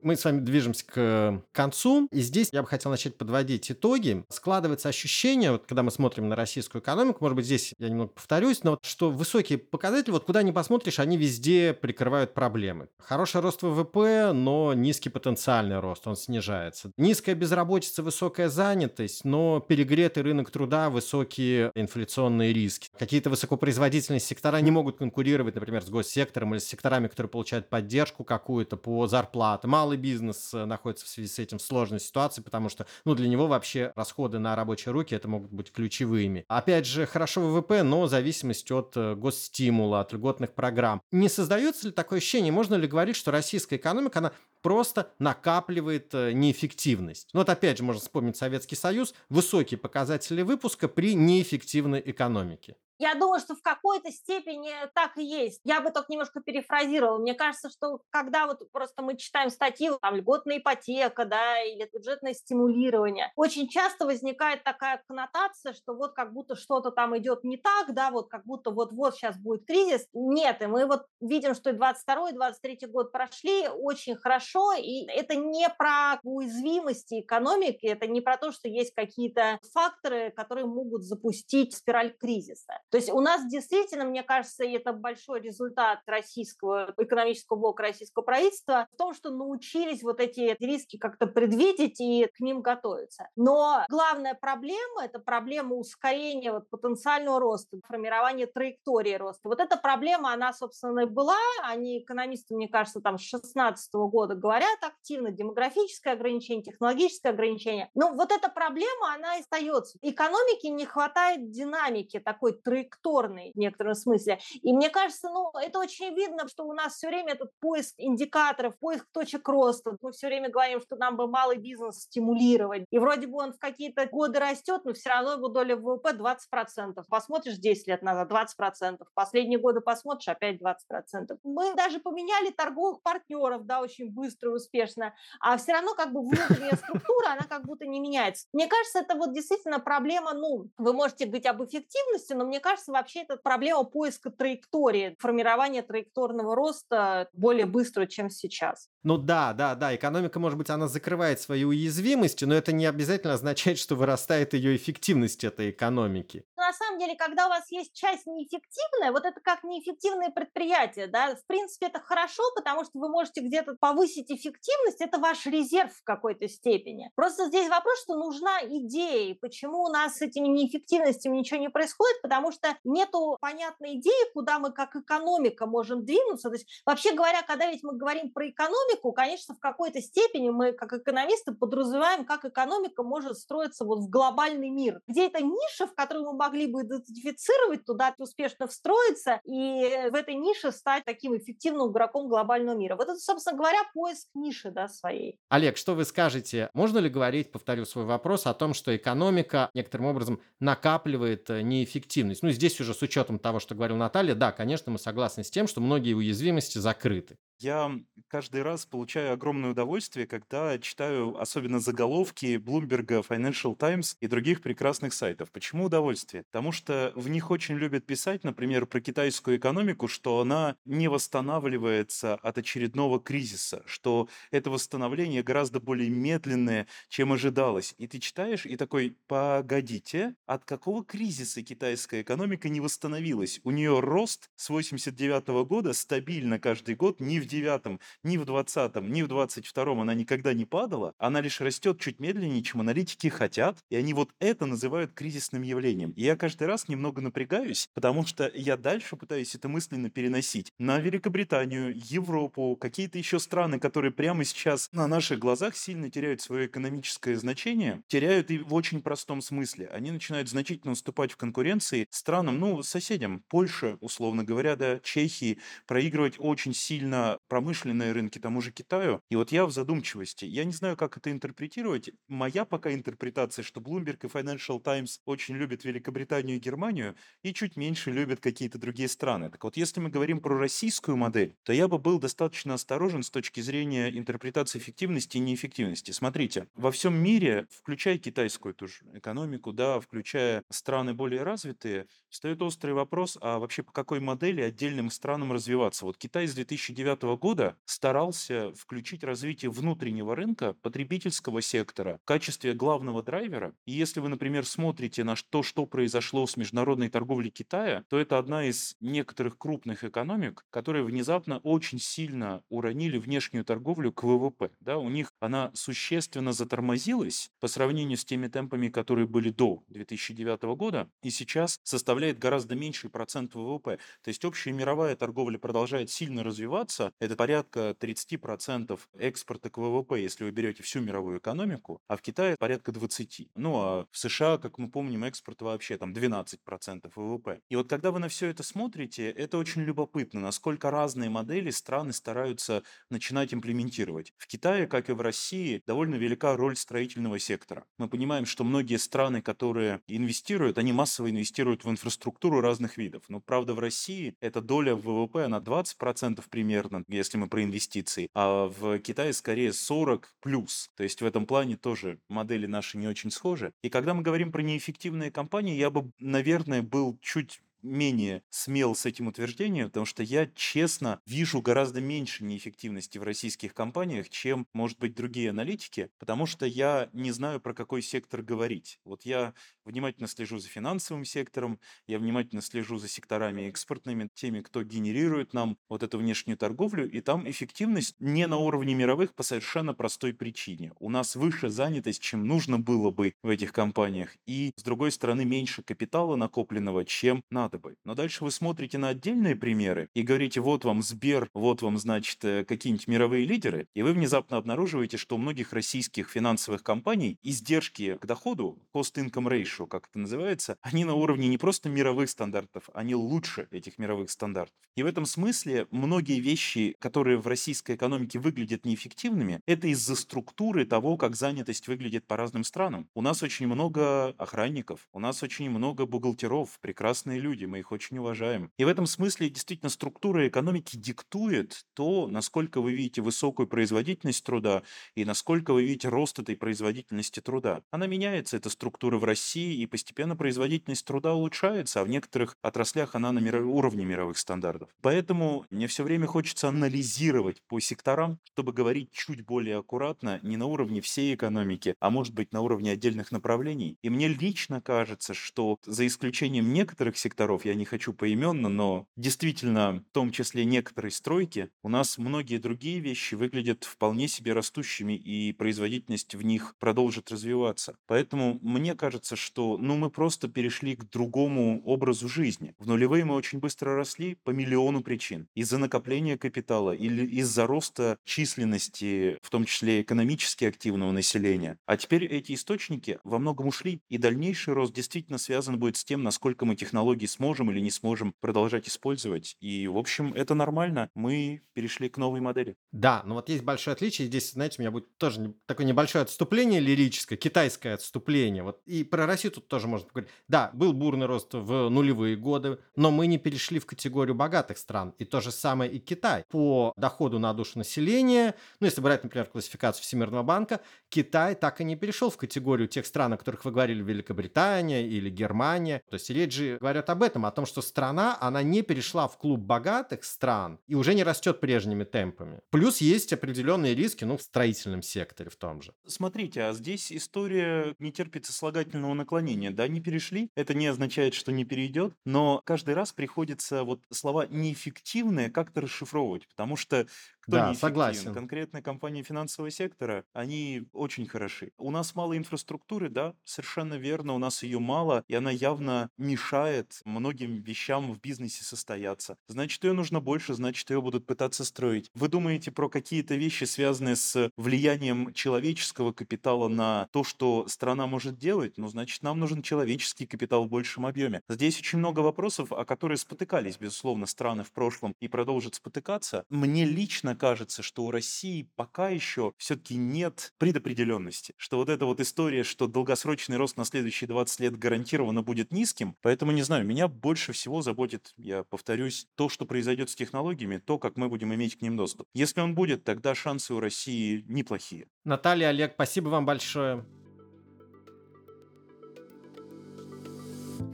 Мы с вами движемся к концу, и здесь я бы хотел начать подводить итоги. Складывается ощущение, вот когда мы смотрим на российскую экономику, может быть, здесь я немного повторюсь, но вот, что высокие показатели, вот куда ни посмотришь, они везде прикрывают проблемы. Хороший рост ВВП, но низкий потенциальный рост, он снижается. Низкая безработица, высокая занятость, но перегретый рынок труда, высокие инфляционные риски. Какие-то высокопроизводительные сектора не могут конкурировать, например, с госсектором или с секторами, которые получают поддержку какую-то по зарплатам. Мало малый бизнес э, находится в связи с этим в сложной ситуации, потому что, ну, для него вообще расходы на рабочие руки это могут быть ключевыми. Опять же, хорошо ВВП, но зависимость от э, госстимула, от льготных программ. Не создается ли такое ощущение, можно ли говорить, что российская экономика, она просто накапливает э, неэффективность. Ну вот опять же можно вспомнить Советский Союз, высокие показатели выпуска при неэффективной экономике. Я думаю, что в какой-то степени так и есть. Я бы только немножко перефразировала. Мне кажется, что когда вот просто мы читаем статьи, там, льготная ипотека, да, или бюджетное стимулирование, очень часто возникает такая коннотация, что вот как будто что-то там идет не так, да, вот как будто вот-вот сейчас будет кризис. Нет, и мы вот видим, что и 22 и 23 год прошли очень хорошо, и это не про уязвимости экономики, это не про то, что есть какие-то факторы, которые могут запустить спираль кризиса. То есть у нас действительно, мне кажется, это большой результат российского экономического блока российского правительства в том, что научились вот эти риски как-то предвидеть и к ним готовиться. Но главная проблема – это проблема ускорения вот потенциального роста, формирования траектории роста. Вот эта проблема, она, собственно, и была. Они, экономисты, мне кажется, там с 2016 года говорят активно, демографическое ограничение, технологическое ограничение. Но вот эта проблема, она остается. Экономике не хватает динамики такой траекторный в некотором смысле. И мне кажется, ну, это очень видно, что у нас все время этот поиск индикаторов, поиск точек роста. Мы все время говорим, что нам бы малый бизнес стимулировать. И вроде бы он в какие-то годы растет, но все равно его доля ВВП 20%. Посмотришь 10 лет назад 20%. Последние годы посмотришь опять 20%. Мы даже поменяли торговых партнеров, да, очень быстро и успешно, а все равно как бы внутренняя структура, она как будто не меняется. Мне кажется, это вот действительно проблема, ну, вы можете говорить об эффективности, но мне кажется, вообще это проблема поиска траектории, формирования траекторного роста более быстро, чем сейчас. Ну да, да, да, экономика, может быть, она закрывает свои уязвимости, но это не обязательно означает, что вырастает ее эффективность этой экономики. На самом деле, когда у вас есть часть неэффективная, вот это как неэффективные предприятия, да, в принципе, это хорошо, потому что вы можете где-то повысить эффективность, это ваш резерв в какой-то степени. Просто здесь вопрос, что нужна идея, почему у нас с этими неэффективностями ничего не происходит, потому что нету понятной идеи, куда мы как экономика можем двинуться. То есть, вообще говоря, когда ведь мы говорим про экономику, конечно, в какой-то степени мы, как экономисты, подразумеваем, как экономика может строиться вот в глобальный мир, где это ниша, в которую мы могли бы идентифицировать, туда успешно встроиться и в этой нише стать таким эффективным игроком глобального мира. Вот это, собственно говоря, поиск ниши да, своей. Олег, что вы скажете? Можно ли говорить, повторю свой вопрос, о том, что экономика некоторым образом накапливает э, неэффективность? Ну, здесь уже с учетом того, что говорил Наталья, да, конечно, мы согласны с тем, что многие уязвимости закрыты. Я каждый раз получаю огромное удовольствие, когда читаю особенно заголовки Bloomberg, Financial Times и других прекрасных сайтов. Почему удовольствие? Потому что в них очень любят писать, например, про китайскую экономику, что она не восстанавливается от очередного кризиса, что это восстановление гораздо более медленное, чем ожидалось. И ты читаешь и такой, погодите, от какого кризиса китайская экономика не восстановилась? У нее рост с 89 года стабильно каждый год, не в девятом, ни в двадцатом, ни в двадцать втором она никогда не падала, она лишь растет чуть медленнее, чем аналитики хотят, и они вот это называют кризисным явлением. И я каждый раз немного напрягаюсь, потому что я дальше пытаюсь это мысленно переносить на Великобританию, Европу, какие-то еще страны, которые прямо сейчас на наших глазах сильно теряют свое экономическое значение, теряют и в очень простом смысле. Они начинают значительно уступать в конкуренции странам, ну, соседям, Польше, условно говоря, да, Чехии, проигрывать очень сильно промышленные рынки тому же Китаю. И вот я в задумчивости. Я не знаю, как это интерпретировать. Моя пока интерпретация, что Bloomberg и Financial Times очень любят Великобританию и Германию и чуть меньше любят какие-то другие страны. Так вот, если мы говорим про российскую модель, то я бы был достаточно осторожен с точки зрения интерпретации эффективности и неэффективности. Смотрите, во всем мире, включая китайскую ту же экономику, да, включая страны более развитые, встает острый вопрос, а вообще по какой модели отдельным странам развиваться? Вот Китай с 2009 года старался включить развитие внутреннего рынка, потребительского сектора в качестве главного драйвера. И если вы, например, смотрите на то, что произошло с международной торговлей Китая, то это одна из некоторых крупных экономик, которые внезапно очень сильно уронили внешнюю торговлю к ВВП. Да, у них она существенно затормозилась по сравнению с теми темпами, которые были до 2009 года, и сейчас составляет гораздо меньший процент ВВП. То есть общая мировая торговля продолжает сильно развиваться, Это порядка 30% экспорта к ВВП, если вы берете всю мировую экономику, а в Китае порядка 20%. Ну а в США, как мы помним, экспорт вообще там 12% ВВП. И вот когда вы на все это смотрите, это очень любопытно, насколько разные модели страны стараются начинать имплементировать. В Китае, как и в России, довольно велика роль строительного сектора. Мы понимаем, что многие страны, которые инвестируют, они массово инвестируют в инфраструктуру разных видов. Но правда в России эта доля в ВВП, она 20% примерно, если мы про инвестиции, а в Китае скорее 40 плюс. То есть в этом плане тоже модели наши не очень схожи. И когда мы говорим про неэффективные компании, я бы, наверное, был чуть менее смел с этим утверждением, потому что я, честно, вижу гораздо меньше неэффективности в российских компаниях, чем, может быть, другие аналитики, потому что я не знаю, про какой сектор говорить. Вот я внимательно слежу за финансовым сектором, я внимательно слежу за секторами экспортными, теми, кто генерирует нам вот эту внешнюю торговлю, и там эффективность не на уровне мировых по совершенно простой причине. У нас выше занятость, чем нужно было бы в этих компаниях, и, с другой стороны, меньше капитала накопленного, чем надо надо бы. Но дальше вы смотрите на отдельные примеры и говорите, вот вам Сбер, вот вам, значит, э, какие-нибудь мировые лидеры, и вы внезапно обнаруживаете, что у многих российских финансовых компаний издержки к доходу, cost-income ratio, как это называется, они на уровне не просто мировых стандартов, они лучше этих мировых стандартов. И в этом смысле многие вещи, которые в российской экономике выглядят неэффективными, это из-за структуры того, как занятость выглядит по разным странам. У нас очень много охранников, у нас очень много бухгалтеров, прекрасные люди, люди, мы их очень уважаем. И в этом смысле действительно структура экономики диктует то, насколько вы видите высокую производительность труда и насколько вы видите рост этой производительности труда. Она меняется, эта структура в России, и постепенно производительность труда улучшается, а в некоторых отраслях она на миров... уровне мировых стандартов. Поэтому мне все время хочется анализировать по секторам, чтобы говорить чуть более аккуратно, не на уровне всей экономики, а может быть на уровне отдельных направлений. И мне лично кажется, что за исключением некоторых секторов, секторов, я не хочу поименно, но действительно, в том числе некоторые стройки, у нас многие другие вещи выглядят вполне себе растущими, и производительность в них продолжит развиваться. Поэтому мне кажется, что ну, мы просто перешли к другому образу жизни. В нулевые мы очень быстро росли по миллиону причин. Из-за накопления капитала или из-за роста численности, в том числе экономически активного населения. А теперь эти источники во многом ушли, и дальнейший рост действительно связан будет с тем, насколько мы технологии сможем или не сможем продолжать использовать. И, в общем, это нормально. Мы перешли к новой модели. Да, но вот есть большое отличие. Здесь, знаете, у меня будет тоже такое небольшое отступление лирическое, китайское отступление. Вот и про Россию тут тоже можно поговорить. Да, был бурный рост в нулевые годы, но мы не перешли в категорию богатых стран. И то же самое и Китай. По доходу на душу населения, ну, если брать, например, классификацию Всемирного банка, Китай так и не перешел в категорию тех стран, о которых вы говорили, Великобритания или Германия. То есть речь же говорят об этом, о том, что страна, она не перешла в клуб богатых стран и уже не растет прежними темпами. Плюс есть определенные риски, ну, в строительном секторе в том же. Смотрите, а здесь история не терпит сослагательного наклонения. Да, не перешли, это не означает, что не перейдет, но каждый раз приходится вот слова неэффективные как-то расшифровывать, потому что кто Да, не согласен. Конкретные компании финансового сектора, они очень хороши. У нас мало инфраструктуры, да, совершенно верно, у нас ее мало, и она явно мешает многим вещам в бизнесе состояться. Значит, ее нужно больше, значит, ее будут пытаться строить. Вы думаете про какие-то вещи, связанные с влиянием человеческого капитала на то, что страна может делать? Ну, значит, нам нужен человеческий капитал в большем объеме. Здесь очень много вопросов, о которые спотыкались, безусловно, страны в прошлом и продолжат спотыкаться. Мне лично честно кажется, что у России пока еще все-таки нет предопределенности. Что вот эта вот история, что долгосрочный рост на следующие 20 лет гарантированно будет низким. Поэтому, не знаю, меня больше всего заботит, я повторюсь, то, что произойдет с технологиями, то, как мы будем иметь к ним доступ. Если он будет, тогда шансы у России неплохие. Наталья, Олег, спасибо вам большое.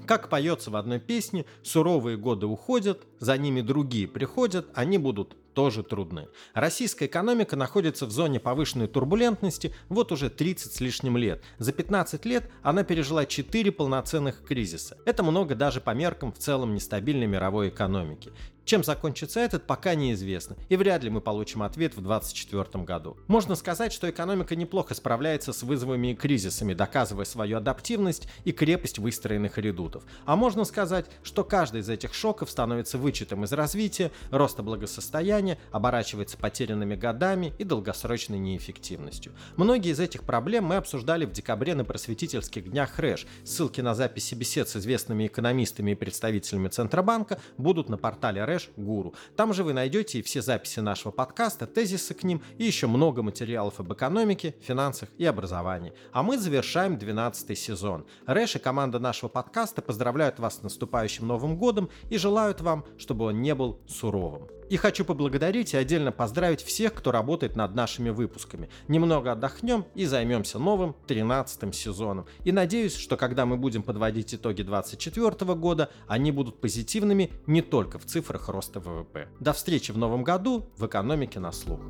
Как поется в одной песне, суровые годы уходят, за ними другие приходят, они будут тоже трудны. Российская экономика находится в зоне повышенной турбулентности вот уже 30 с лишним лет. За 15 лет она пережила 4 полноценных кризиса. Это много даже по меркам в целом нестабильной мировой экономики. Чем закончится этот, пока неизвестно, и вряд ли мы получим ответ в 2024 году. Можно сказать, что экономика неплохо справляется с вызовами и кризисами, доказывая свою адаптивность и крепость выстроенных редутов. А можно сказать, что каждый из этих шоков становится вычетом из развития, роста благосостояния, оборачивается потерянными годами и долгосрочной неэффективностью. Многие из этих проблем мы обсуждали в декабре на просветительских днях РЭШ. Ссылки на записи бесед с известными экономистами и представителями Центробанка будут на портале РЭШ Гуру. Там же вы найдете и все записи нашего подкаста, тезисы к ним и еще много материалов об экономике, финансах и образовании. А мы завершаем 12 сезон. Рэш и команда нашего подкаста поздравляют вас с наступающим Новым годом и желают вам, чтобы он не был суровым. И хочу поблагодарить и отдельно поздравить всех, кто работает над нашими выпусками. Немного отдохнем и займемся новым 13 сезоном. И надеюсь, что когда мы будем подводить итоги 2024 года, они будут позитивными не только в цифрах роста ВВП. До встречи в новом году в экономике на слух.